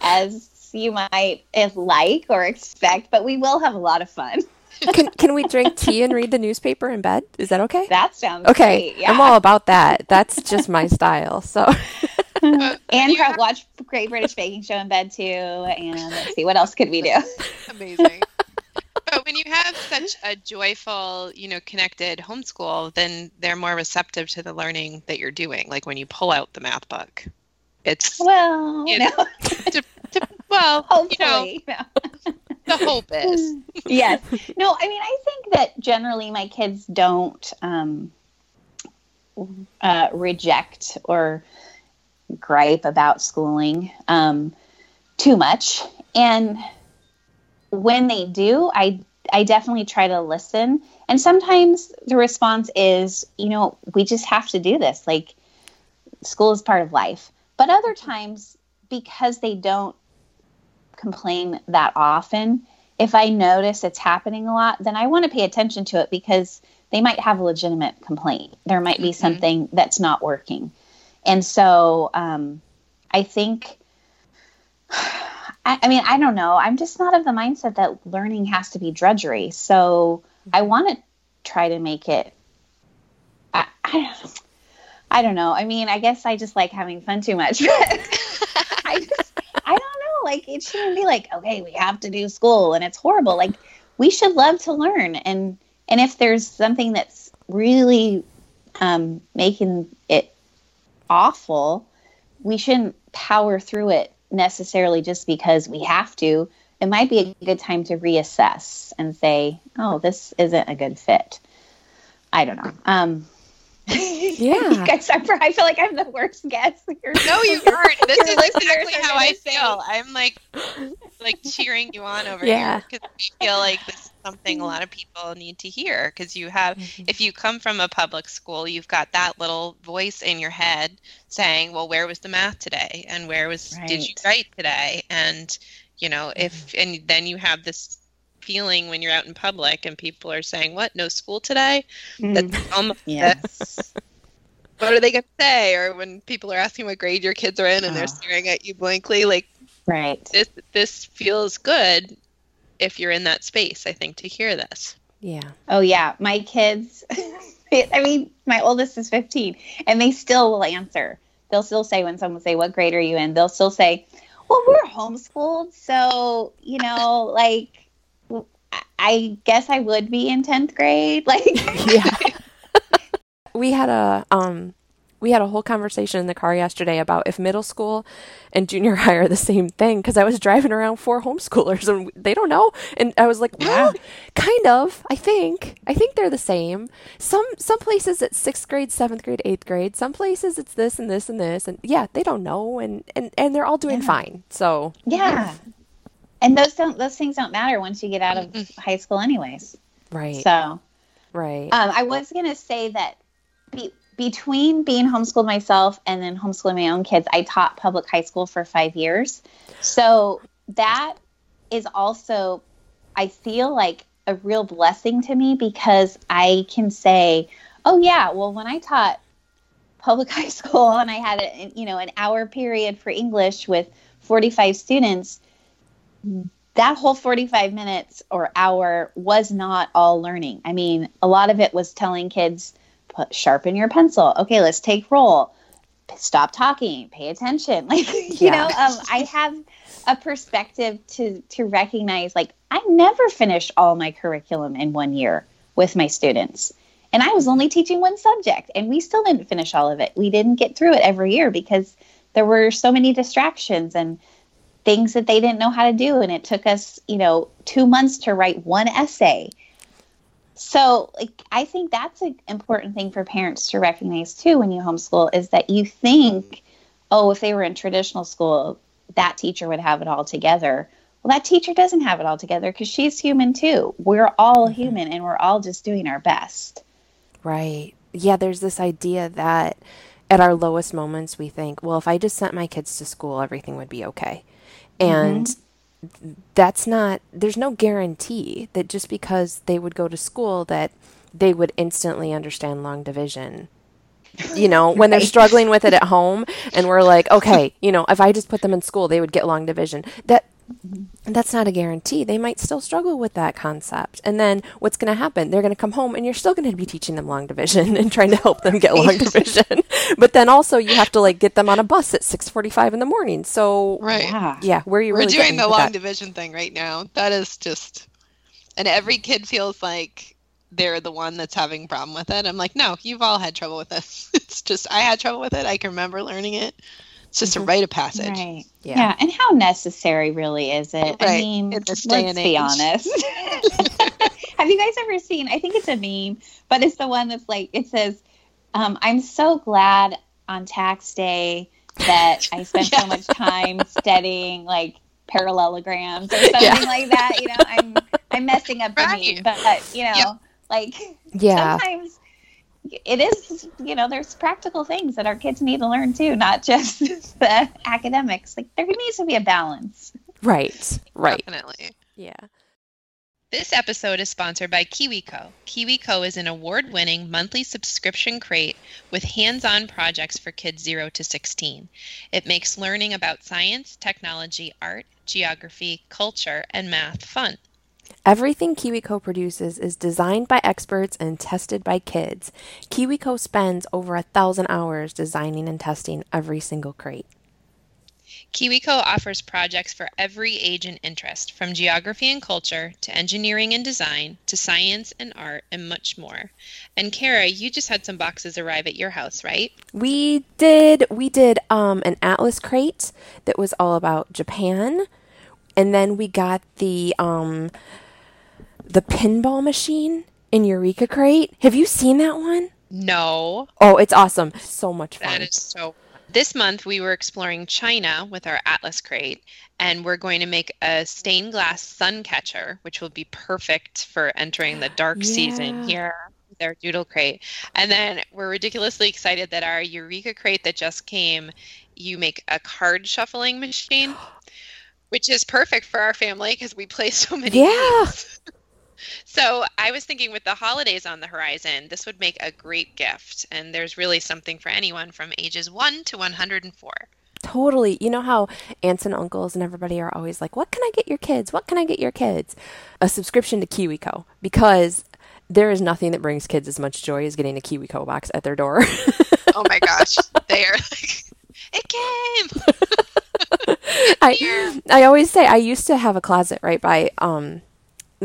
Speaker 3: as you might like or expect but we will have a lot of fun
Speaker 1: Can can we drink tea and read the newspaper in bed? Is that okay?
Speaker 3: that sounds
Speaker 1: Okay.
Speaker 3: great yeah
Speaker 1: I'm all about that. That's just my style. So
Speaker 2: Uh,
Speaker 3: and
Speaker 2: you have-
Speaker 3: watch Great British Baking Show in bed too. And let's see what else could we do.
Speaker 2: Amazing. But when you have such a joyful, you know, connected homeschool, then they're more receptive to the learning that you're doing. Like when you pull out the math book. it's
Speaker 3: Well,
Speaker 2: You
Speaker 3: no.
Speaker 2: to, to, well, you know,
Speaker 3: no.
Speaker 2: the hope is.
Speaker 3: yes. No, I mean, I think that generally my kids don't um, uh, reject or gripe about schooling um, too much. And when they do, I I definitely try to listen. And sometimes the response is, you know, we just have to do this. Like school is part of life. But other times, because they don't complain that often, if I notice it's happening a lot, then I want to pay attention to it because they might have a legitimate complaint. There might be
Speaker 2: Mhm.
Speaker 3: something that's not working. And so um, I think, I, I mean, I don't know. I'm just not of the mindset that learning has to be drudgery. So I want to try to make it. I, I, don't, I don't know. I mean, I guess I just like having fun too much. I just, I don't know. Like, it shouldn't be like, okay, we have to do school and it's horrible. Like, we should love to learn. And, and if there's something that's really um, making it awful, we shouldn't power through it necessarily just because we have to. It might be a good time to reassess and say, oh, this isn't a good fit. I don't know. Um,
Speaker 1: Yeah.
Speaker 3: you guys are, I feel like I'm the worst guest. here.
Speaker 2: No, you aren't. This is exactly how I feel. I'm like, like cheering you on over
Speaker 1: Yeah.
Speaker 2: here because I feel like this is something a mm-hmm. lot of people need to hear. Because you have, mm-hmm. if you come from a public school, you've got that little voice in your head saying, "Well, where was the math today? And where was did you
Speaker 3: Right.
Speaker 2: write today?" And you know, if mm-hmm. and then you have this feeling when you're out in public and people are saying, "What? No school today?" That's almost
Speaker 3: Yes.
Speaker 2: what are they going to say? Or when people are asking what grade your kids are in and
Speaker 3: Oh.
Speaker 2: they're ah. staring at you blankly, like
Speaker 3: right.
Speaker 2: this, this feels good if you're in that space. I think to hear this.
Speaker 1: Yeah.
Speaker 3: Oh yeah, my kids. I mean, my oldest is 15, and they still will answer. They'll still say when someone say, "What grade are you in?" They'll still say, "Well, we're homeschooled, so you know, like, I- I guess I would be in 10th grade." Like,
Speaker 1: yeah. we had a um we had a whole conversation in the car yesterday about if middle school and junior high are the same thing because I was driving around four homeschoolers and they don't know. And I was like well kind of I think. I think they're the same. Some some places it's sixth grade seventh grade eighth grade. Some places it's this and this and this. And yeah they don't know and and, and they're all doing
Speaker 3: Yeah.
Speaker 1: fine. So
Speaker 3: yeah. And those don't those things don't matter once you get out of high school, anyways.
Speaker 1: right.
Speaker 3: So.
Speaker 1: right.
Speaker 3: Um, I was going to say that be, between being homeschooled myself and then homeschooling my own kids, I taught public high school for five years. So that is also, I feel like a real blessing to me because I can say, oh, yeah, well, when I taught public high school and I had a, you know an hour period for English with 45 students that whole 45 minutes or hour was not all learning. I mean, a lot of it was telling kids, put sharpen your pencil. Okay, let's take roll. Stop talking. Pay attention. Like, you
Speaker 1: Yeah.
Speaker 3: know, um, I have a perspective to to recognize like I never finished all my curriculum in one year with my students. And I was only teaching one subject and we still didn't finish all of it. We didn't get through it every year because there were so many distractions and things that they didn't know how to do and it took us you know two months to write one essay so like i think that's an important thing for parents to recognize too when you homeschool is that you think oh if they were in traditional school that teacher would have it all together. Well that teacher doesn't have it all together because she's human too. We're all mm-hmm. human and we're all just doing our best.
Speaker 1: Right. Yeah, there's this idea that at our lowest moments, we think, well, if I just sent my kids to school, everything would be okay. And mm-hmm. That's not, there's no guarantee that just because they would go to school that they would instantly understand long division. You know, when they're struggling with it at home and we're like, okay, you know, if I just put them in school, they would get long division. That that's not a guarantee. They might still struggle with that concept. And then what's going to happen? They're going to come home and you're still going to be teaching them long division and trying to help them get long division. But then also you have to like get them on a bus at 6:45 in the morning. So
Speaker 2: Right.
Speaker 3: yeah
Speaker 1: yeah, where are you
Speaker 2: We're
Speaker 1: really
Speaker 2: doing the long
Speaker 1: that?
Speaker 2: division thing right now. That is just, and every kid feels like they're the one that's having a problem with it. I'm like, no, you've all had trouble with this. It's just I had trouble with it. I can remember learning it.
Speaker 4: It's just a rite of passage.
Speaker 3: Right.
Speaker 1: Yeah.
Speaker 3: Yeah. And how necessary really is it? I
Speaker 4: Right.
Speaker 3: mean,
Speaker 4: In
Speaker 3: let's
Speaker 4: this day and
Speaker 3: be honest. Have you guys ever seen? I think it's a meme, but it's the one that's like it says, um, "I'm so glad on tax day that I spent so much time studying like parallelograms or something
Speaker 4: Yeah.
Speaker 3: like that." You know, I'm I'm messing up the
Speaker 2: Right.
Speaker 3: meme, but you know,
Speaker 2: Yep.
Speaker 3: like
Speaker 1: Yeah.
Speaker 3: sometimes it is you know there's practical things that our kids need to learn too not just the academics like there needs to be a balance
Speaker 1: Right. Right.
Speaker 2: Definitely.
Speaker 1: Yeah.
Speaker 2: This episode is sponsored by KiwiCo. KiwiCo is an award winning monthly subscription crate with hands on projects for kids 0 to 16. It makes learning about science, technology, art, geography, culture, and math fun.
Speaker 1: Everything KiwiCo produces is designed by experts and tested by kids. KiwiCo spends over a thousand hours designing and testing every single crate.
Speaker 2: KiwiCo offers projects for every age and interest, from geography and culture to engineering and design to science and art and much more. And Kara, you just had some boxes arrive at your house, right?
Speaker 1: We did we did um an atlas crate that was all about Japan. And then we got the um the pinball machine in Eureka crate. Have you seen that one?
Speaker 2: No.
Speaker 1: Oh, it's awesome. So much fun.
Speaker 2: That is so. This month we were exploring China with our Atlas crate, and we're going to make a stained glass sun catcher, which will be perfect for entering the dark season here with our doodle crate. And then we're ridiculously excited that our Eureka crate that just came, you make a card shuffling machine, which is perfect for our family because we play so many
Speaker 1: Yeah.
Speaker 2: So I was thinking with the holidays on the horizon, this would make a great gift. And there's really something for anyone from ages 1 to 104.
Speaker 1: Totally. You know how aunts and uncles and everybody are always like, "What can I get your kids? What can I get your kids?" A subscription to KiwiCo because there is nothing that brings kids as much joy as getting a KiwiCo box at their door.
Speaker 2: Oh my gosh. they are like, it came.
Speaker 1: I I always say I used to have a closet right by um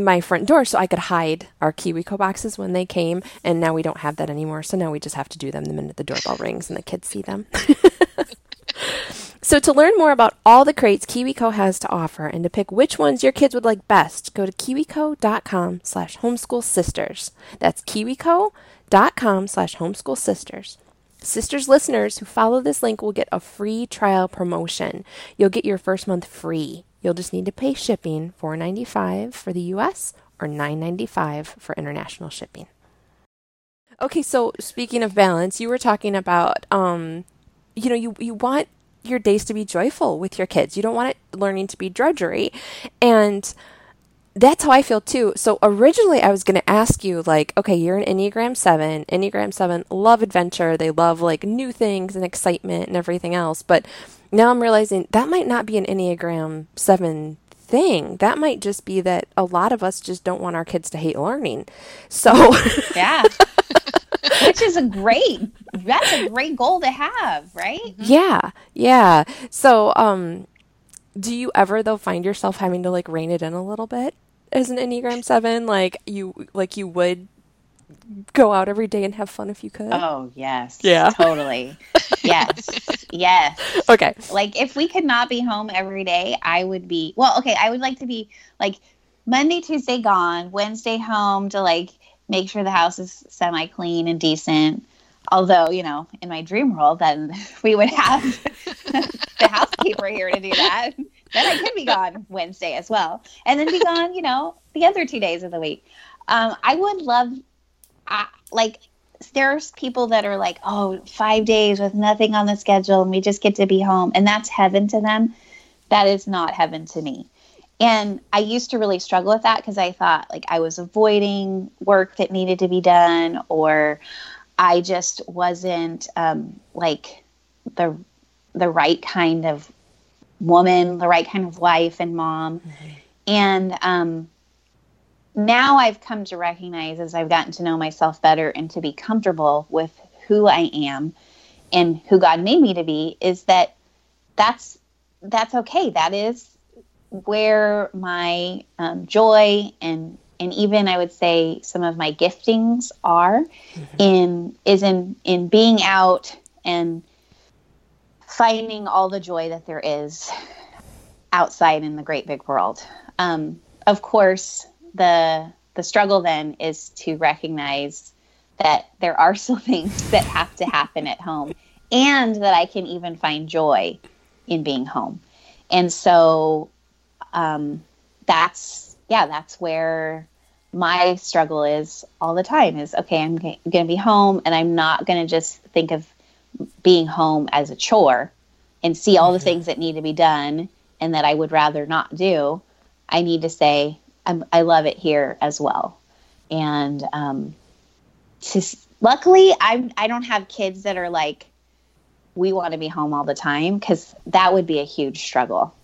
Speaker 1: my front door so I could hide our KiwiCo boxes when they came and now we don't have that anymore so now we just have to do them the minute the doorbell rings and the kids see them. so to learn more about all the crates KiwiCo has to offer and to pick which ones your kids would like best, go to kiwico.com slash homeschool sisters. That's kiwico.com slash homeschool sisters. Sisters listeners who follow this link will get a free trial promotion. You'll get your first month free. You'll just need to pay shipping $4.95 for the US or $9.95 for international shipping. Okay, so speaking of balance, you were talking about um you know, you you want your days to be joyful with your kids. You don't want it learning to be drudgery. And that's how I feel too. So originally I was going to ask you like, okay, you're an Enneagram 7. Enneagram 7 love adventure. They love like new things and excitement and everything else. But now I'm realizing that might not be an Enneagram 7 thing. That might just be that a lot of us just don't want our kids to hate learning. So
Speaker 3: yeah which is a great that's a great goal to have right
Speaker 1: yeah, yeah. So um do you ever though find yourself having to like rein it in a little bit as an Enneagram 7 like you like you would go out every day and have fun if you could?
Speaker 3: oh yes.
Speaker 1: Yeah.
Speaker 3: totally. Yes. Yes.
Speaker 1: Okay.
Speaker 3: like if we could not be home every day i would be well okay i would like to be like monday tuesday gone wednesday home to like make sure the house is semi clean and decent. Although you know in my dream world then we would have the housekeeper here to do that. Then i could be gone wednesday as well. And then be gone you know the other two days of the week. Um, i would love I, like there's people that are like, oh, five days with nothing on the schedule and we just get to be home. And that's heaven to them. That is not heaven to me. And I used to really struggle with that because I thought like I was avoiding work that needed to be done or I just wasn't um, like the the right kind of woman, the right kind of wife and mom. And um, now I've come to recognize as I've gotten to know myself better and to be comfortable with who I am and who God made me to be is that that's that's okay. That is where my um, joy and and even I would say some of my giftings are in is in in being out and finding all the joy that there is outside in the great big world. Um, of course, the the struggle then is to recognize that there are still things that have to happen at home and that I can even find joy in being home. And so um, that's, yeah, that's where my struggle is all the time is okay, I'm going to be home and I'm not going to just think of being home as a chore and see all the mm-hmm. things that need to be done and that I would rather not do. I need to say, I'm, i love it here as well. And um, to, luckily, I'm, I don't have kids that are like, we want to be home all the time because that would be a huge struggle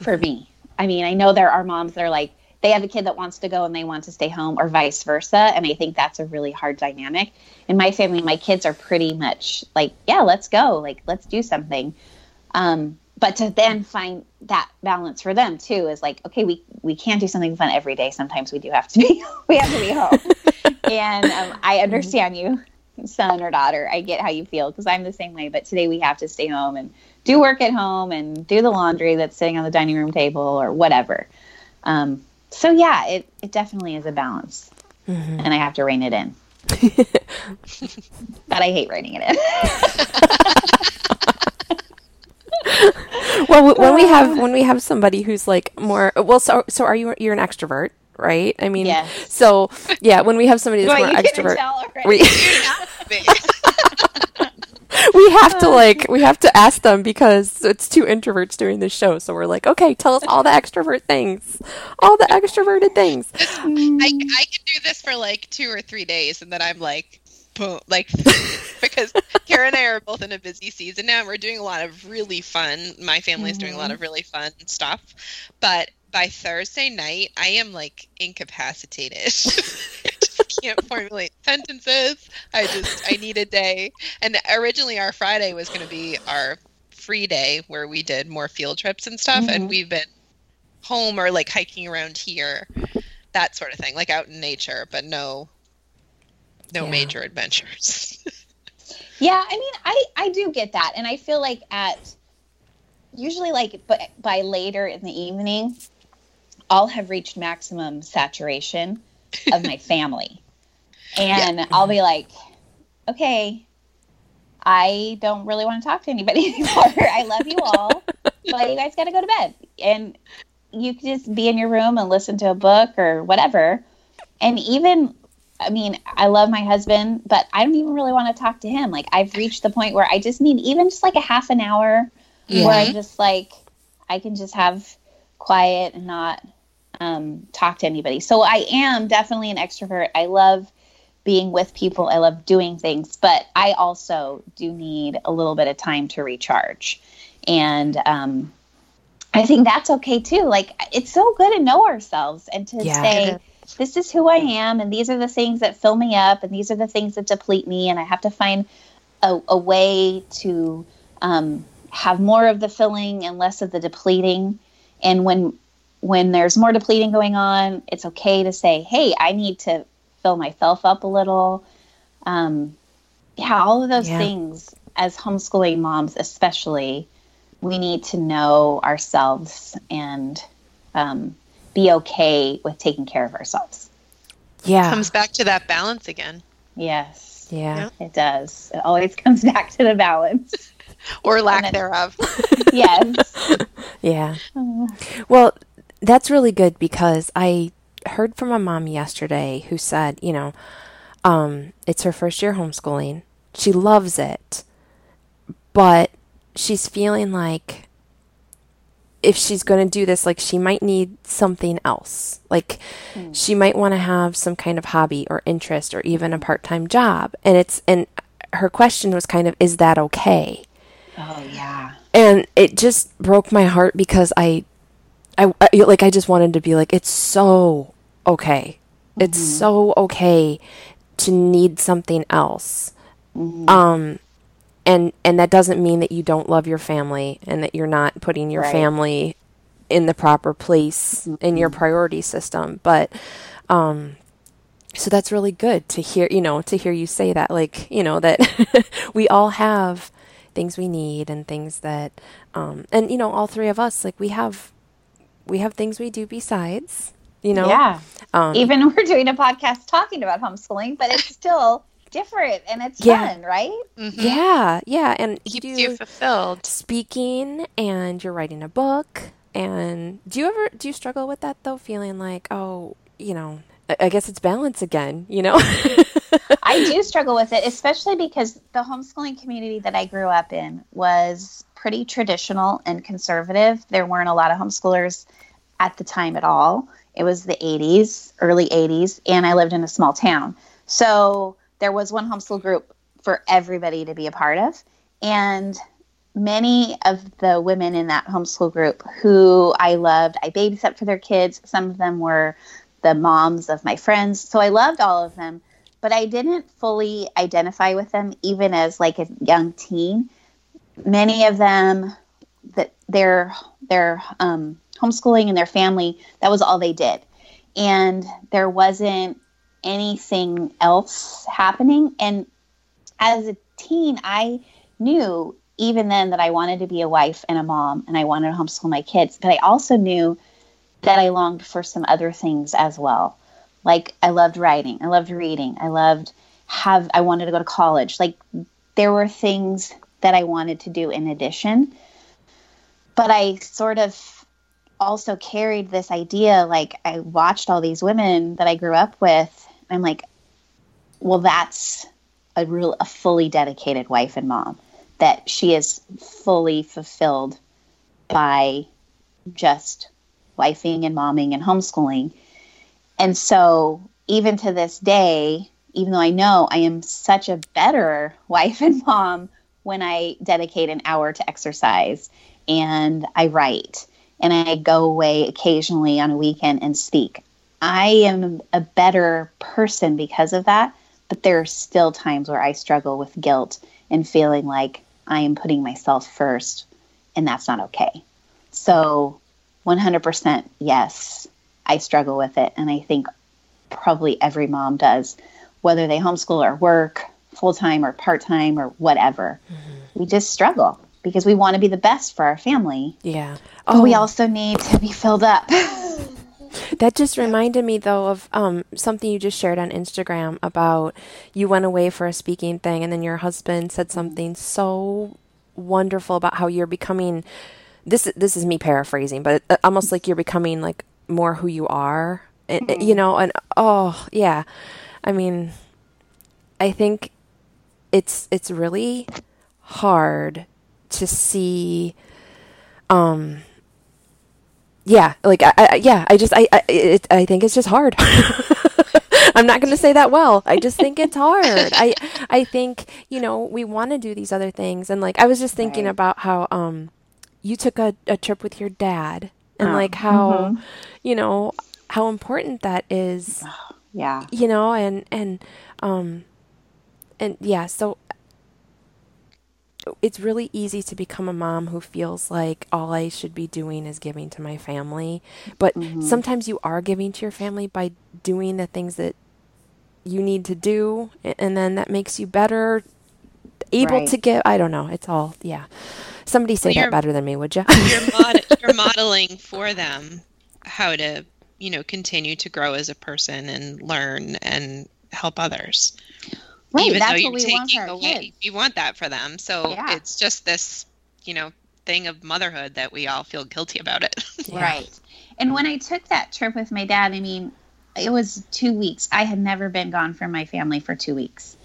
Speaker 3: for me. I mean, I know there are moms that are like, they have a kid that wants to go and they want to stay home, or vice versa. And I think that's a really hard dynamic. In my family, my kids are pretty much like, yeah, let's go, like, let's do something. Um, but to then find that balance for them too is like okay we we can't do something fun every day. Sometimes we do have to be we have to be home. And um, i understand you son or daughter. I get how you feel because i'm the same way but today we have to stay home and do work at home and do the laundry that's sitting on the dining room table or whatever. Um, so yeah it, it definitely is a balance. Mm-hmm. and i have to rein it in. But i hate reining it in
Speaker 1: well, when we have uh. when we have somebody who's like more well, so so are you? You're an extrovert, right? I mean,
Speaker 3: yes.
Speaker 1: so yeah, when we have somebody that's well, more extrovert, we, we have to oh. like we have to ask them because it's two introverts doing this show. So we're like, okay, tell us all the extrovert things, all the extroverted things.
Speaker 2: I I mm. can do this for like two or three days, and then I'm like, boom, like because Kara and I are both in a busy season now. We're doing a lot of really fun. My family's mm-hmm. doing a lot mm-hmm. of really fun stuff, but by Thursday night, I am like incapacitated. I just can't formulate sentences. I just I need a day. And originally, our Friday was going to be our free day where we did more field trips and stuff, mm-hmm. and we've been home or like hiking around here, that sort of thing, like out in nature, but no no yeah. major adventures.
Speaker 3: yeah, I mean, I I do get that, and I feel like at usually like but by later in the evening, I'll have reached maximum saturation of my family, and yeah. I'll be like, okay. I don't really want to talk to anybody anymore. I love you all, but you guys got to go to bed. And you can just be in your room and listen to a book or whatever. And even I mean, I love my husband, but I don't even really want to talk to him. Like I've reached the point where I just need even just like a half an hour yeah. where I just like I can just have quiet and not um, talk to anybody. So I am definitely an extrovert. I love being with people. I love doing things, but I also do need a little bit of time to recharge. And um, I think that's okay too. Like it's so good to know ourselves and to yeah. say this is who I am, and these are the things that fill me up, and these are the things that deplete me, and I have to find a, a way to um, have more of the filling and less of the depleting. And when when there's more depleting going on, it's okay to say, "Hey, I need to fill myself up a little." Um, yeah, all of those yeah. things as homeschooling moms, especially, we need to know ourselves and um, be okay with taking care of ourselves.
Speaker 1: Yeah.
Speaker 2: It comes back to that balance again.
Speaker 3: Yes.
Speaker 1: Yeah.
Speaker 3: It does. It always comes back to the balance.
Speaker 2: or lack then, thereof.
Speaker 3: yes.
Speaker 1: Yeah. Well, that's really good because I heard from a mom yesterday who said, you know, um, it's her first year homeschooling. She loves it, but she's feeling like if she's going to do this, like she might need something else. Like mm. she might want to have some kind of hobby or interest or even a part time job. And it's, and her question was kind of, is that okay?
Speaker 3: Oh, yeah.
Speaker 1: And it just broke my heart because I, I, I like, I just wanted to be like, it's so okay. Mm-hmm. It's so okay to need something else. Mm-hmm. Um, and and that doesn't mean that you don't love your family and that you're not putting your right. family in the proper place mm-hmm. in your priority system but um so that's really good to hear you know to hear you say that like you know that we all have things we need and things that, um, and you know, all three of us, like we have, we have things we do besides, you know.
Speaker 3: Yeah. Um, Even we're doing a podcast talking about homeschooling, but it's still different and it's yeah. fun, right?
Speaker 1: Mm-hmm. Yeah, yeah, and
Speaker 2: you keeps you fulfilled.
Speaker 1: Speaking, and you're writing a book. And do you ever do you struggle with that though? Feeling like, oh, you know, I guess it's balance again, you know?
Speaker 3: I do struggle with it, especially because the homeschooling community that I grew up in was pretty traditional and conservative. There weren't a lot of homeschoolers at the time at all. It was the 80s, early 80s, and I lived in a small town. So there was one homeschool group for everybody to be a part of. And many of the women in that homeschool group who I loved, I babysat for their kids. Some of them were the moms of my friends. So I loved all of them, but I didn't fully identify with them even as like a young teen. Many of them that their their um, homeschooling and their family that was all they did, and there wasn't anything else happening. And as a teen, I knew even then that I wanted to be a wife and a mom, and I wanted to homeschool my kids. But I also knew that I longed for some other things as well. Like I loved writing, I loved reading, I loved have I wanted to go to college. Like there were things that I wanted to do in addition. But I sort of also carried this idea like I watched all these women that I grew up with. I'm like, well, that's a real a fully dedicated wife and mom that she is fully fulfilled by just wifing and momming and homeschooling. And so, even to this day, even though I know I am such a better wife and mom when I dedicate an hour to exercise and I write and I go away occasionally on a weekend and speak. I am a better person because of that, but there are still times where I struggle with guilt and feeling like I am putting myself first, and that's not okay. So 100% yes, I struggle with it. And I think probably every mom does, whether they homeschool or work full time or part time or whatever. Mm-hmm. We just struggle because we want to be the best for our family.
Speaker 1: Yeah.
Speaker 3: Oh, but we also need to be filled up.
Speaker 1: that just reminded me though of um, something you just shared on Instagram about you went away for a speaking thing and then your husband said something so wonderful about how you're becoming this this is me paraphrasing, but uh, almost like you're becoming like more who you are, mm-hmm. you know. And oh yeah, I mean, I think it's it's really hard to see. Um, yeah, like I, I yeah, I just I I, it, I think it's just hard. I'm not going to say that well. I just think it's hard. I I think you know we want to do these other things, and like I was just thinking right. about how um you took a, a trip with your dad and oh, like how mm-hmm. you know how important that is
Speaker 3: yeah
Speaker 1: you know and and um and yeah so it's really easy to become a mom who feels like all I should be doing is giving to my family. But mm-hmm. sometimes you are giving to your family by doing the things that you need to do, and then that makes you better able right. to give. I don't know. It's all, yeah. Somebody say well, that better than me, would you?
Speaker 2: you're, mod- you're modeling for them how to, you know, continue to grow as a person and learn and help others.
Speaker 3: Right, Even though you're we taking want away, kids.
Speaker 2: you want that for them. So yeah. it's just this, you know, thing of motherhood that we all feel guilty about it.
Speaker 3: Right. And when I took that trip with my dad, I mean, it was two weeks. I had never been gone from my family for two weeks.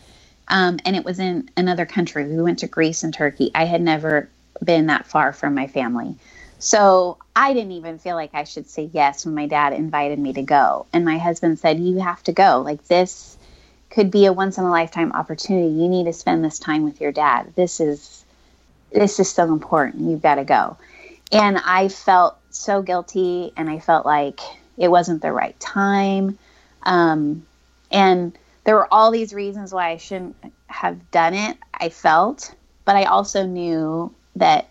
Speaker 3: Um, and it was in another country. We went to Greece and Turkey. I had never been that far from my family. So I didn't even feel like I should say yes when my dad invited me to go. And my husband said, You have to go. Like, this could be a once in a lifetime opportunity. You need to spend this time with your dad. This is this is so important. You've got to go. And I felt so guilty and I felt like it wasn't the right time. Um, and there were all these reasons why I shouldn't have done it. I felt, but I also knew that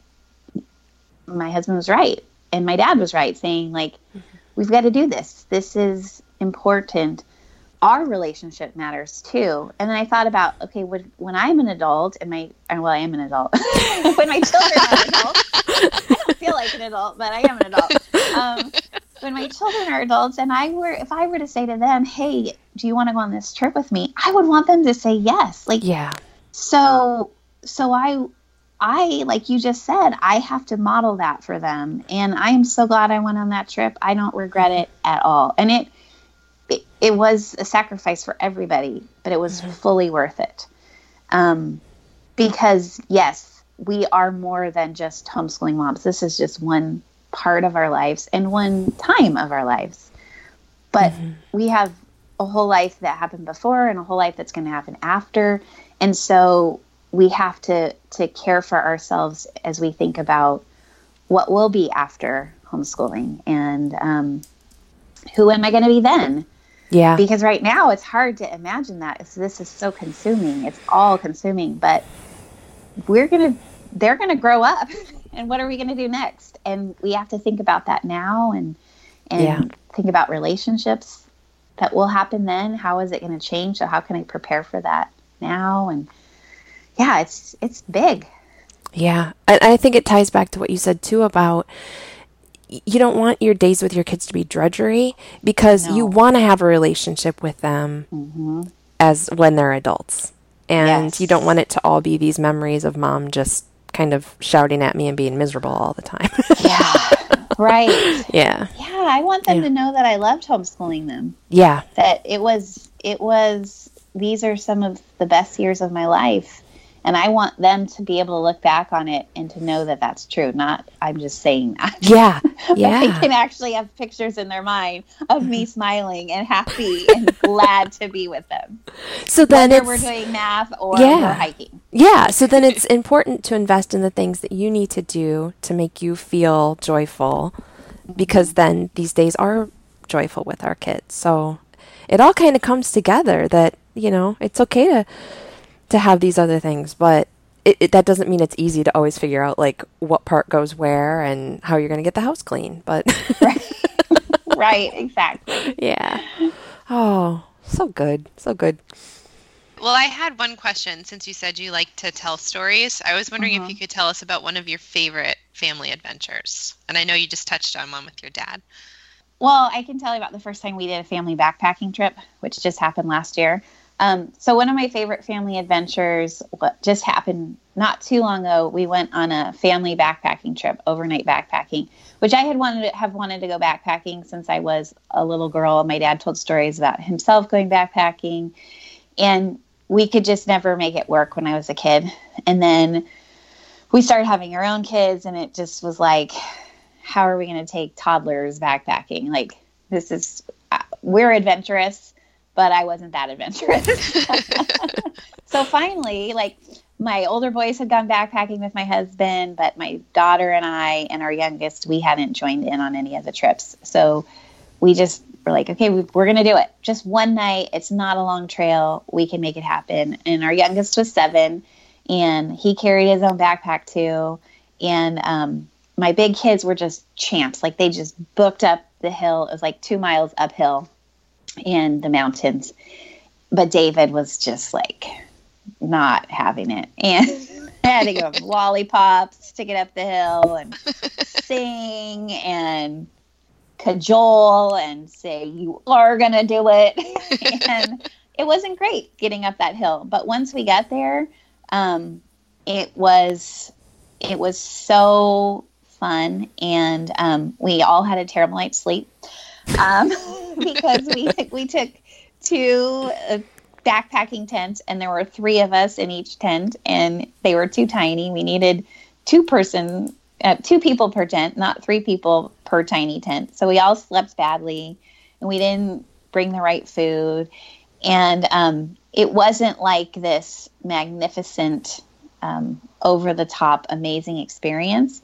Speaker 3: my husband was right and my dad was right saying like mm-hmm. we've got to do this this is important our relationship matters too. And then I thought about, okay, when, when I'm an adult and my, well, I am an adult. when my children are adults, I don't feel like an adult, but I am an adult. Um, when my children are adults and I were, if I were to say to them, hey, do you want to go on this trip with me? I would want them to say yes. Like,
Speaker 1: yeah.
Speaker 3: So, so I, I, like you just said, I have to model that for them. And I am so glad I went on that trip. I don't regret it at all. And it, it, was a sacrifice for everybody, but it was mm-hmm. fully worth it. Um, because yes, we are more than just homeschooling moms. This is just one part of our lives and one time of our lives. But mm-hmm. we have a whole life that happened before and a whole life that's going to happen after. And so we have to to care for ourselves as we think about what will be after homeschooling and um, who am I going to be then?
Speaker 1: Yeah.
Speaker 3: Because right now it's hard to imagine that. So this is so consuming. It's all consuming, but we're going to they're going to grow up and what are we going to do next? And we have to think about that now and and yeah. think about relationships that will happen then. How is it going to change? So how can I prepare for that now? And yeah, it's it's big.
Speaker 1: Yeah, and I think it ties back to what you said too about you don't want your days with your kids to be drudgery because no. you want to have a relationship with them mm-hmm. as when they're adults. And yes. you don't want it to all be these memories of mom just kind of shouting at me and being miserable all the time.
Speaker 3: yeah. Right.
Speaker 1: Yeah.
Speaker 3: Yeah, I want them yeah. to know that I loved homeschooling them.
Speaker 1: Yeah.
Speaker 3: That it was it was these are some of the best years of my life and I want them to be able to look back on it and to know that that's true. Not I'm just saying that.
Speaker 1: Yeah, yeah.
Speaker 3: they can actually have pictures in their mind of me mm-hmm. smiling and happy and glad to be with them.
Speaker 1: So then
Speaker 3: Whether we're doing math or
Speaker 1: yeah.
Speaker 3: we're hiking.
Speaker 1: Yeah. So then it's important to invest in the things that you need to do to make you feel joyful, mm-hmm. because then these days are joyful with our kids. So it all kind of comes together that you know it's okay to to have these other things, but it, it, that doesn't mean it's easy to always figure out like what part goes where and how you're going to get the house clean. But
Speaker 3: right. right, exactly.
Speaker 1: Yeah. Oh, so good, so good.
Speaker 2: Well, I had one question since you said you like to tell stories. I was wondering if mm-hmm. you could tell us about one of your favorite family adventures. And I know you just touched on one with your dad.
Speaker 3: Well, I can tell you about the first time we did a family backpacking trip, which just happened last year. Um, so one of my favorite family adventures just happened not too long ago. We went on a family backpacking trip, overnight backpacking, which I had wanted to have wanted to go backpacking since I was a little girl. My dad told stories about himself going backpacking, and we could just never make it work when I was a kid. And then we started having our own kids, and it just was like, how are we going to take toddlers backpacking? Like this is uh, we're adventurous but I wasn't that adventurous. so finally, like my older boys had gone backpacking with my husband, but my daughter and I and our youngest, we hadn't joined in on any of the trips. So we just were like, okay, we, are going to do it. Just one night. It's not a long trail. We can make it happen. And our youngest was seven, and he carried his own backpack too. And um, my big kids were just champs. Like they just booked up the hill. It was like two miles uphill in the mountains. But David was just like not having it. And I had to give him lollipops to get up the hill and sing and cajole and say, You are going to do it. and it wasn't great getting up that hill. But once we got there, um, it was it was so fun and um, we all had a terrible night's sleep um, because we we took two uh, backpacking tents, and there were three of us in each tent, and they were too tiny. We needed two person, uh, two people per tent, not three people per tiny tent. So we all slept badly, and we didn't bring the right food, and um, it wasn't like this magnificent, um, over the top, amazing experience.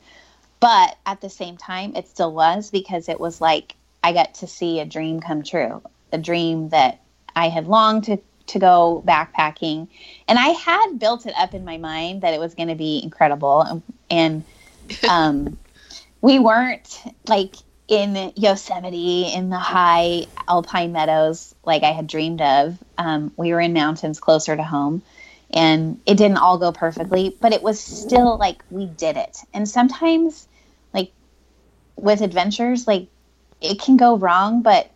Speaker 3: But at the same time, it still was because it was like I got to see a dream come true, a dream that I had longed to to go backpacking, and I had built it up in my mind that it was going to be incredible, and, and um, we weren't like in Yosemite, in the high alpine meadows, like I had dreamed of. Um, we were in mountains closer to home, and it didn't all go perfectly, but it was still like we did it. And sometimes, like with adventures, like it can go wrong, but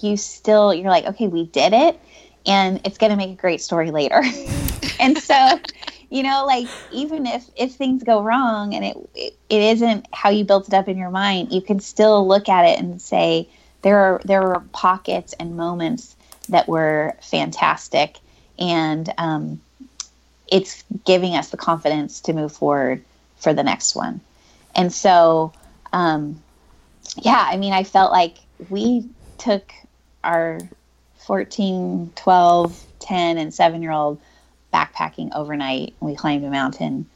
Speaker 3: you still, you're like, okay, we did it, and it's going to make a great story later. and so, you know, like even if if things go wrong and it, it it isn't how you built it up in your mind, you can still look at it and say there are there were pockets and moments that were fantastic, and um, it's giving us the confidence to move forward for the next one. And so, um, yeah, I mean, I felt like we took our 14, 12, 10, and 7 year old backpacking overnight. We climbed a mountain.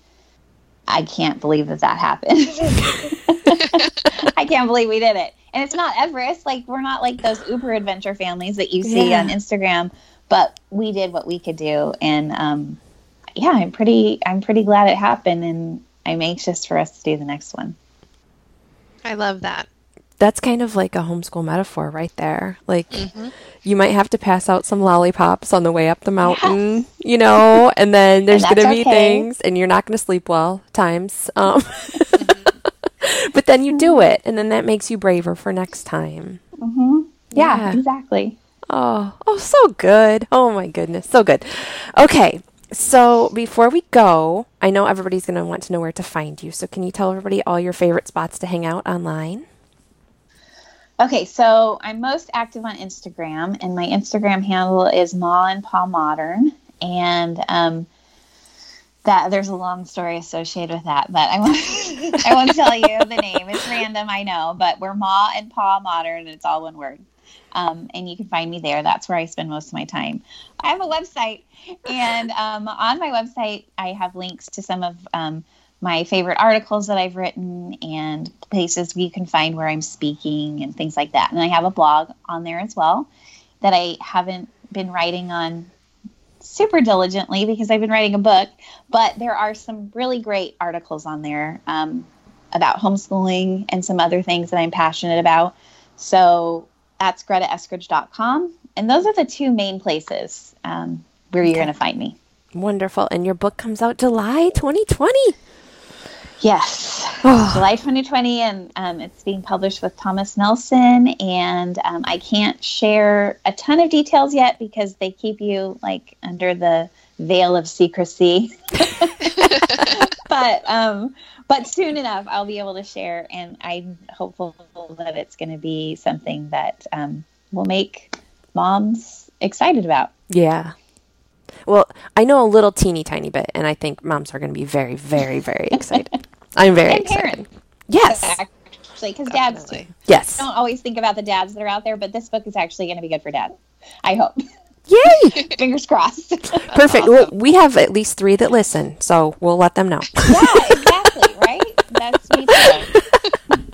Speaker 3: I can't believe that that happened. I can't believe we did it. And it's not Everest. Like, we're not like those uber adventure families that you see yeah. on Instagram, but we did what we could do. And, um, yeah, I'm pretty, I'm pretty glad it happened. And I'm anxious for us to do the next one.
Speaker 2: I love that
Speaker 1: that's kind of like a homeschool metaphor right there. Like mm-hmm. you might have to pass out some lollipops on the way up the mountain, yes. you know, and then there's going to be okay. things and you're not going to sleep well times. Um, mm-hmm. but then you do it and then that makes you braver for next time.
Speaker 3: Mm-hmm. Yeah, yeah, exactly.
Speaker 1: Oh, oh, so good. Oh my goodness. So good. Okay. So before we go, I know everybody's going to want to know where to find you. So can you tell everybody all your favorite spots to hang out online?
Speaker 3: Okay, so I'm most active on Instagram, and my Instagram handle is Ma and Pa Modern, and um, that there's a long story associated with that, but I won't I won't tell you the name. It's random, I know, but we're Ma and Pa Modern, and it's all one word. Um, and you can find me there. That's where I spend most of my time. I have a website, and um, on my website, I have links to some of um, my favorite articles that I've written and places you can find where I'm speaking and things like that. And I have a blog on there as well that I haven't been writing on super diligently because I've been writing a book, but there are some really great articles on there um, about homeschooling and some other things that I'm passionate about. So that's gretaeskridge.com. And those are the two main places um, where you're going to find me.
Speaker 1: Wonderful. And your book comes out July 2020.
Speaker 3: Yes, oh. July 2020, and um, it's being published with Thomas Nelson. And um, I can't share a ton of details yet because they keep you like under the veil of secrecy. but um, but soon enough, I'll be able to share, and I'm hopeful that it's going to be something that um, will make moms excited about.
Speaker 1: Yeah. Well, I know a little teeny tiny bit, and I think moms are going to be very, very, very excited. I'm very and excited. Yes.
Speaker 3: Actually, because dads too.
Speaker 1: Yes.
Speaker 3: Don't always think about the dads that are out there, but this book is actually going to be good for dads. I hope.
Speaker 1: Yay!
Speaker 3: Fingers crossed.
Speaker 1: Perfect. Well, we have at least three that listen, so we'll let them know.
Speaker 3: yeah, exactly. Right. That's me too.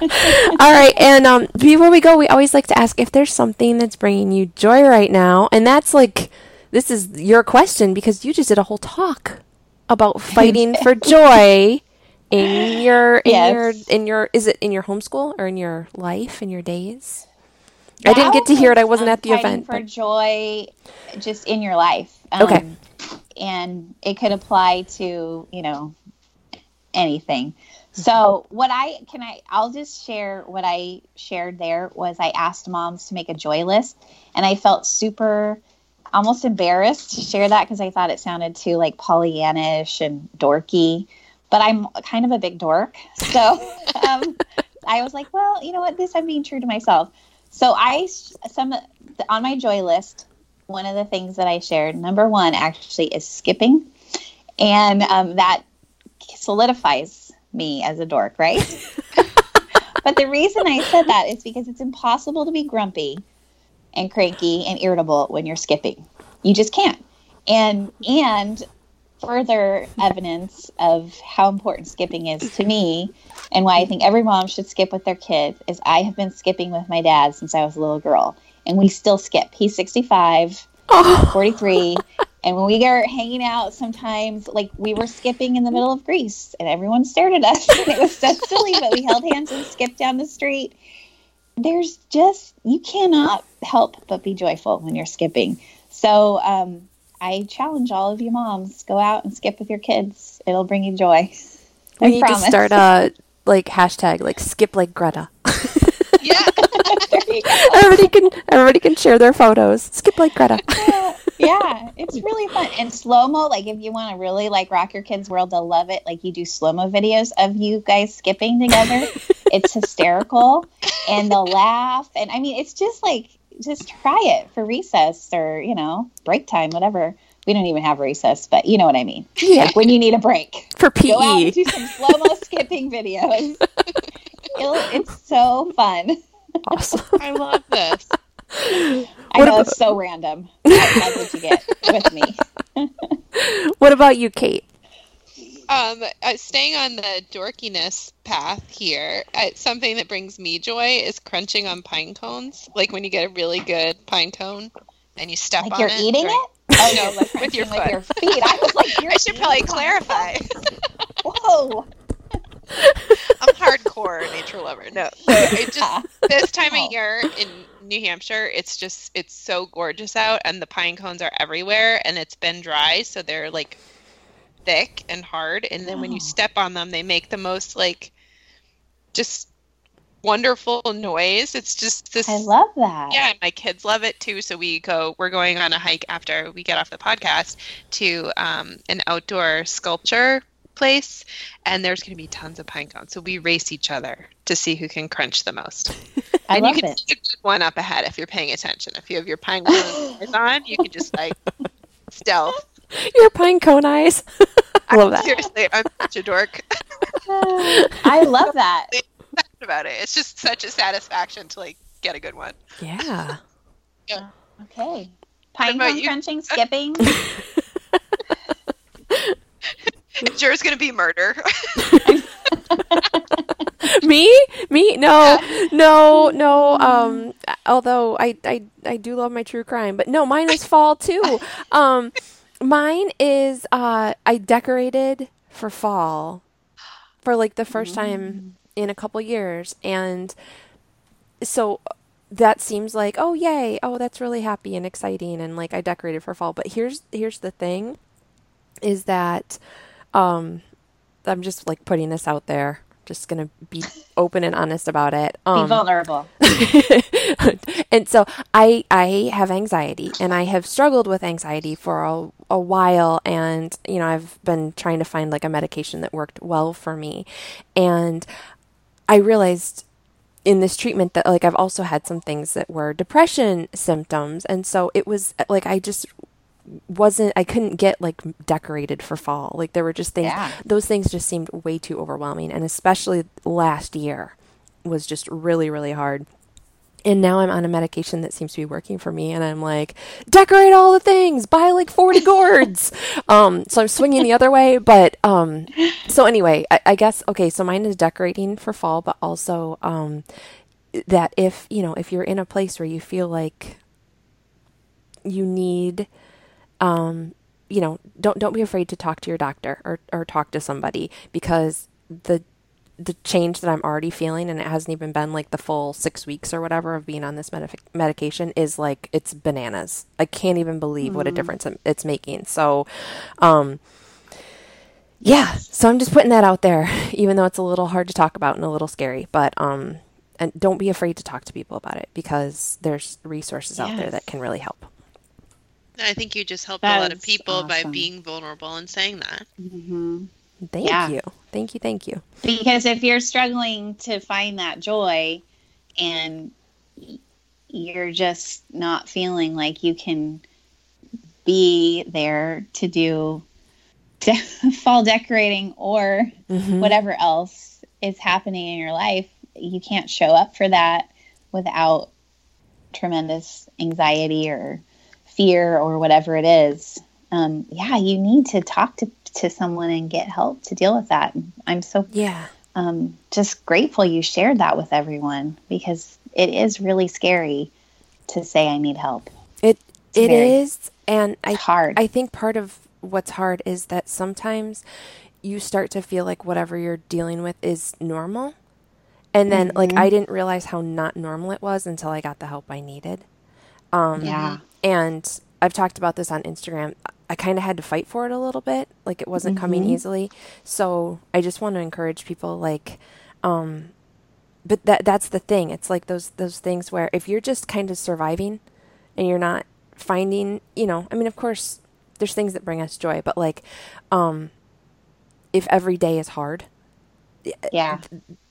Speaker 1: All right, and um, before we go, we always like to ask if there's something that's bringing you joy right now, and that's like this is your question because you just did a whole talk about fighting for joy in your in yes. your in your is it in your homeschool or in your life in your days? That I didn't get to hear it. I wasn't at the event.
Speaker 3: For but... joy, just in your life.
Speaker 1: Um, okay.
Speaker 3: And it could apply to you know anything. So what I can I I'll just share what I shared there was I asked moms to make a joy list and I felt super almost embarrassed to share that because I thought it sounded too like Pollyannish and dorky but I'm kind of a big dork. So um, I was like, well, you know what? This I'm being true to myself. So I some on my joy list. One of the things that I shared, number one, actually, is skipping, and um, that solidifies me as a dork, right? but the reason I said that is because it's impossible to be grumpy and cranky and irritable when you're skipping. You just can't. And and further evidence of how important skipping is to me and why I think every mom should skip with their kids is I have been skipping with my dad since I was a little girl, and we still skip. He's 65, oh. 43. And when we are hanging out, sometimes like we were skipping in the middle of Greece, and everyone stared at us, and it was so silly. But we held hands and skipped down the street, there's just you cannot help but be joyful when you're skipping. So um, I challenge all of you moms: go out and skip with your kids. It'll bring you joy.
Speaker 1: We
Speaker 3: I
Speaker 1: need
Speaker 3: promise.
Speaker 1: to start a like hashtag like skip like Greta.
Speaker 2: Yeah.
Speaker 3: There you go.
Speaker 1: everybody can everybody can share their photos. Skip like Greta.
Speaker 3: yeah, yeah, it's really fun. And slow mo, like if you want to really like rock your kids' world, they'll love it. Like you do slow mo videos of you guys skipping together. it's hysterical, and they'll laugh. And I mean, it's just like just try it for recess or you know break time, whatever. We don't even have recess, but you know what I mean.
Speaker 1: Yeah,
Speaker 3: Like when you need a break,
Speaker 1: for
Speaker 3: go out
Speaker 1: PE.
Speaker 3: and do some slow mo skipping videos. It'll, it's so fun.
Speaker 1: Awesome.
Speaker 2: I love this.
Speaker 3: I
Speaker 1: What
Speaker 3: know
Speaker 1: about-
Speaker 3: it's so random. That's what you get with me.
Speaker 1: What about you, Cait?
Speaker 2: Um, uh, staying on the dorkiness path here, uh, something that brings me joy is crunching on pine cones. Like when you get a really good pine cone and you step
Speaker 3: Like
Speaker 2: on
Speaker 3: you're
Speaker 2: it.
Speaker 3: eating
Speaker 2: during-
Speaker 3: it? Oh,
Speaker 2: No,
Speaker 3: no, like
Speaker 2: with your
Speaker 3: crunching with your feet. I was like,
Speaker 2: I should probably clarify.
Speaker 3: Whoa.
Speaker 2: I'm hardcore nature lover. No, it just this time
Speaker 3: Oh.
Speaker 2: of year in New Hampshire, it's just it's so gorgeous out, and the pine cones are everywhere, and it's been dry, so they're like thick and hard, and then when you
Speaker 3: Oh.
Speaker 2: step on them, they make the most like just wonderful noise. It's just this.
Speaker 3: I love that.
Speaker 2: Yeah, my kids love it too. So we go. We're going on a hike after we get off the podcast to um, an outdoor sculpture place, and there's going to be tons of pine cones. So we race each other to see who can crunch the most.
Speaker 3: I
Speaker 2: and
Speaker 3: love
Speaker 2: you can
Speaker 3: it.
Speaker 2: see a good one up ahead if you're paying attention. If you have your pine cones on, you can just like stealth.
Speaker 1: Your pine cone eyes. I love that.
Speaker 2: Seriously, I'm such a dork
Speaker 3: I love that.
Speaker 2: about it. It's just such a satisfaction to like get a good one.
Speaker 1: Yeah.
Speaker 3: Okay. Pine cone crunching, skipping.
Speaker 2: Is yours going to be murder?
Speaker 1: Me? Me? No, no, no. Um, although I, I, I do love my true crime, but no, mine is fall too. Um, mine is uh, I decorated for fall for like the first time in a couple years, and so that seems like oh yay, oh that's really happy and exciting, and like I decorated for fall. But here's here's the thing, is that um, I'm just like putting this out there. Just gonna be open and honest about it.
Speaker 3: Be
Speaker 1: Um,
Speaker 3: vulnerable.
Speaker 1: and so I I have anxiety and I have struggled with anxiety for a, a while and you know I've been trying to find like a medication that worked well for me and I realized in this treatment that like I've also had some things that were depression symptoms and so it was like I just wasn't I couldn't get like decorated for fall like there were just things
Speaker 3: Yeah.
Speaker 1: those things just seemed way too overwhelming and especially last year was just really really hard and now I'm on a medication that seems to be working for me, and I'm like, decorate all the things, buy like 40 gourds. um, so I'm swinging the other way, but um, so anyway, I, I guess okay. So mine is decorating for fall, but also um, that if you know if you're in a place where you feel like you need um, you know, don't don't be afraid to talk to your doctor or, or talk to somebody because the the change that I'm already feeling and it hasn't even been like the full six weeks or whatever of being on this medic- medication is like it's bananas. I can't even believe what a difference it's making. So, um, yeah. So I'm just putting that out there, even though it's a little hard to talk about and a little scary. But um, and don't be afraid to talk to people about it because there's resources out there that can really help.
Speaker 2: I think you just helped a lot of
Speaker 3: That's
Speaker 2: people by being vulnerable and saying that.
Speaker 3: hmm
Speaker 1: Thank
Speaker 3: Yeah.
Speaker 1: you. Thank you. Thank you.
Speaker 3: Because if you're struggling to find that joy and you're just not feeling like you can be there to do de- fall decorating or
Speaker 1: Mhm.
Speaker 3: whatever else is happening in your life, you can't show up for that without tremendous anxiety or fear or whatever it is. Um, yeah, you need to talk to, to someone and get help to deal with that. I'm so
Speaker 1: Yeah.
Speaker 3: um, just grateful you shared that with everyone because it is really scary to say I need help.
Speaker 1: It it
Speaker 3: very-
Speaker 1: is, and I
Speaker 3: hard.
Speaker 1: I think part of what's hard is that sometimes you start to feel like whatever you're dealing with is normal, And then, mm-hmm. like, I didn't realize how not normal it was until I got the help I needed.
Speaker 3: Um, yeah.
Speaker 1: And I've talked about this on Instagram. I kind of had to fight for it a little bit. Like, it wasn't mm-hmm. coming easily. So I just want to encourage people, like, um, but that that's the thing. It's like those those things where if you're just kind of surviving and you're not finding, you know, I mean, of course, there's things that bring us joy, but like, um, if every day is hard,
Speaker 3: yeah,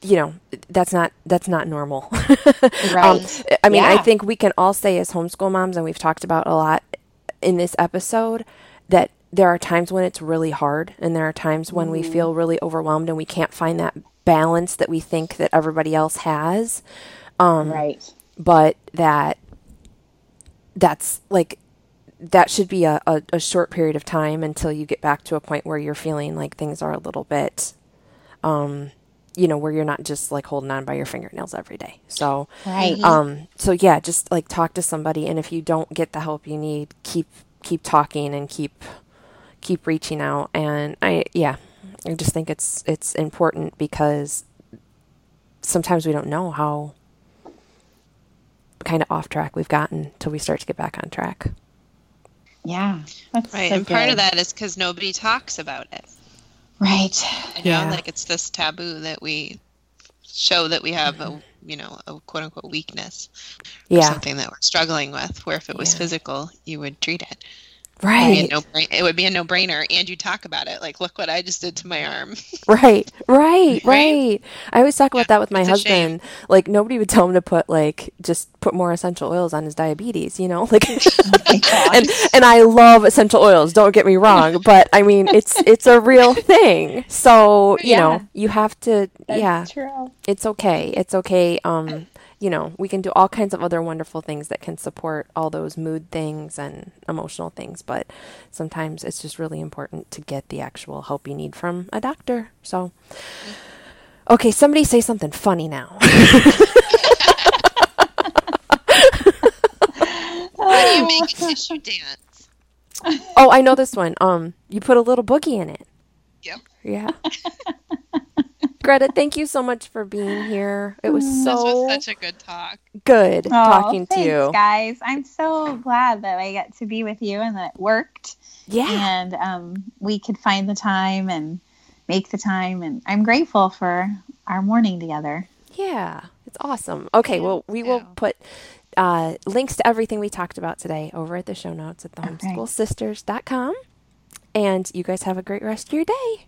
Speaker 1: you know, that's not that's not normal. Um, right. Um, I mean, yeah. I think we can all say as homeschool moms, and we've talked about a lot in this episode that there are times when it's really hard, and there are times when mm. we feel really overwhelmed and we can't find that balance that we think that everybody else has.
Speaker 3: Um, right.
Speaker 1: But that that's like that should be a, a, a, short period of time until you get back to a point where you're feeling like things are a little bit um you know where you're not just like holding on by your fingernails every day so
Speaker 3: right
Speaker 1: um so yeah just like talk to somebody and if you don't get the help you need keep keep talking and keep keep reaching out and i yeah i just think it's it's important because sometimes we don't know how kind of off track we've gotten till we start to get back on track.
Speaker 3: Yeah.
Speaker 2: right. So and good. part of that is because nobody talks about it.
Speaker 3: Right.
Speaker 2: You know, yeah. like it's this taboo that we show that we have a you know a quote unquote weakness
Speaker 1: yeah
Speaker 2: something that we're struggling with where if it was yeah. physical you would treat it
Speaker 1: Right.
Speaker 2: No it would be a no brainer. And you talk about it. Like, look what I just did to my arm.
Speaker 1: right. Right. Right. I always talk about yeah, that with my husband. Like, nobody would tell him to put, like, just put more essential oils on his diabetes, you know? Like, oh and, and I love essential oils, don't get me wrong. But I mean, it's, it's a real thing. So, you yeah. know, you have to,
Speaker 3: That's
Speaker 1: yeah.
Speaker 3: True.
Speaker 1: It's okay. It's okay. Um, you know, we can do all kinds of other wonderful things that can support all those mood things and emotional things, but sometimes it's just really important to get the actual help you need from a doctor. So, okay, somebody say something funny now.
Speaker 2: How do you make a tissue dance?
Speaker 1: Oh, I know this one. Um, you put a little boogie in it.
Speaker 2: Yep.
Speaker 1: Yeah. Greta, thank you so much for being here. It was so
Speaker 2: this was such a good talk.
Speaker 1: Good oh, talking
Speaker 3: thanks,
Speaker 1: to you,
Speaker 3: guys. I'm so glad that I got to be with you and that it worked.
Speaker 1: Yeah,
Speaker 3: and um, we could find the time and make the time, and I'm grateful for our morning together.
Speaker 1: Yeah, it's awesome. Okay, well, we will put uh, links to everything we talked about today over at the show notes at thehomeschoolsisters.com. And you guys have a great rest of your day.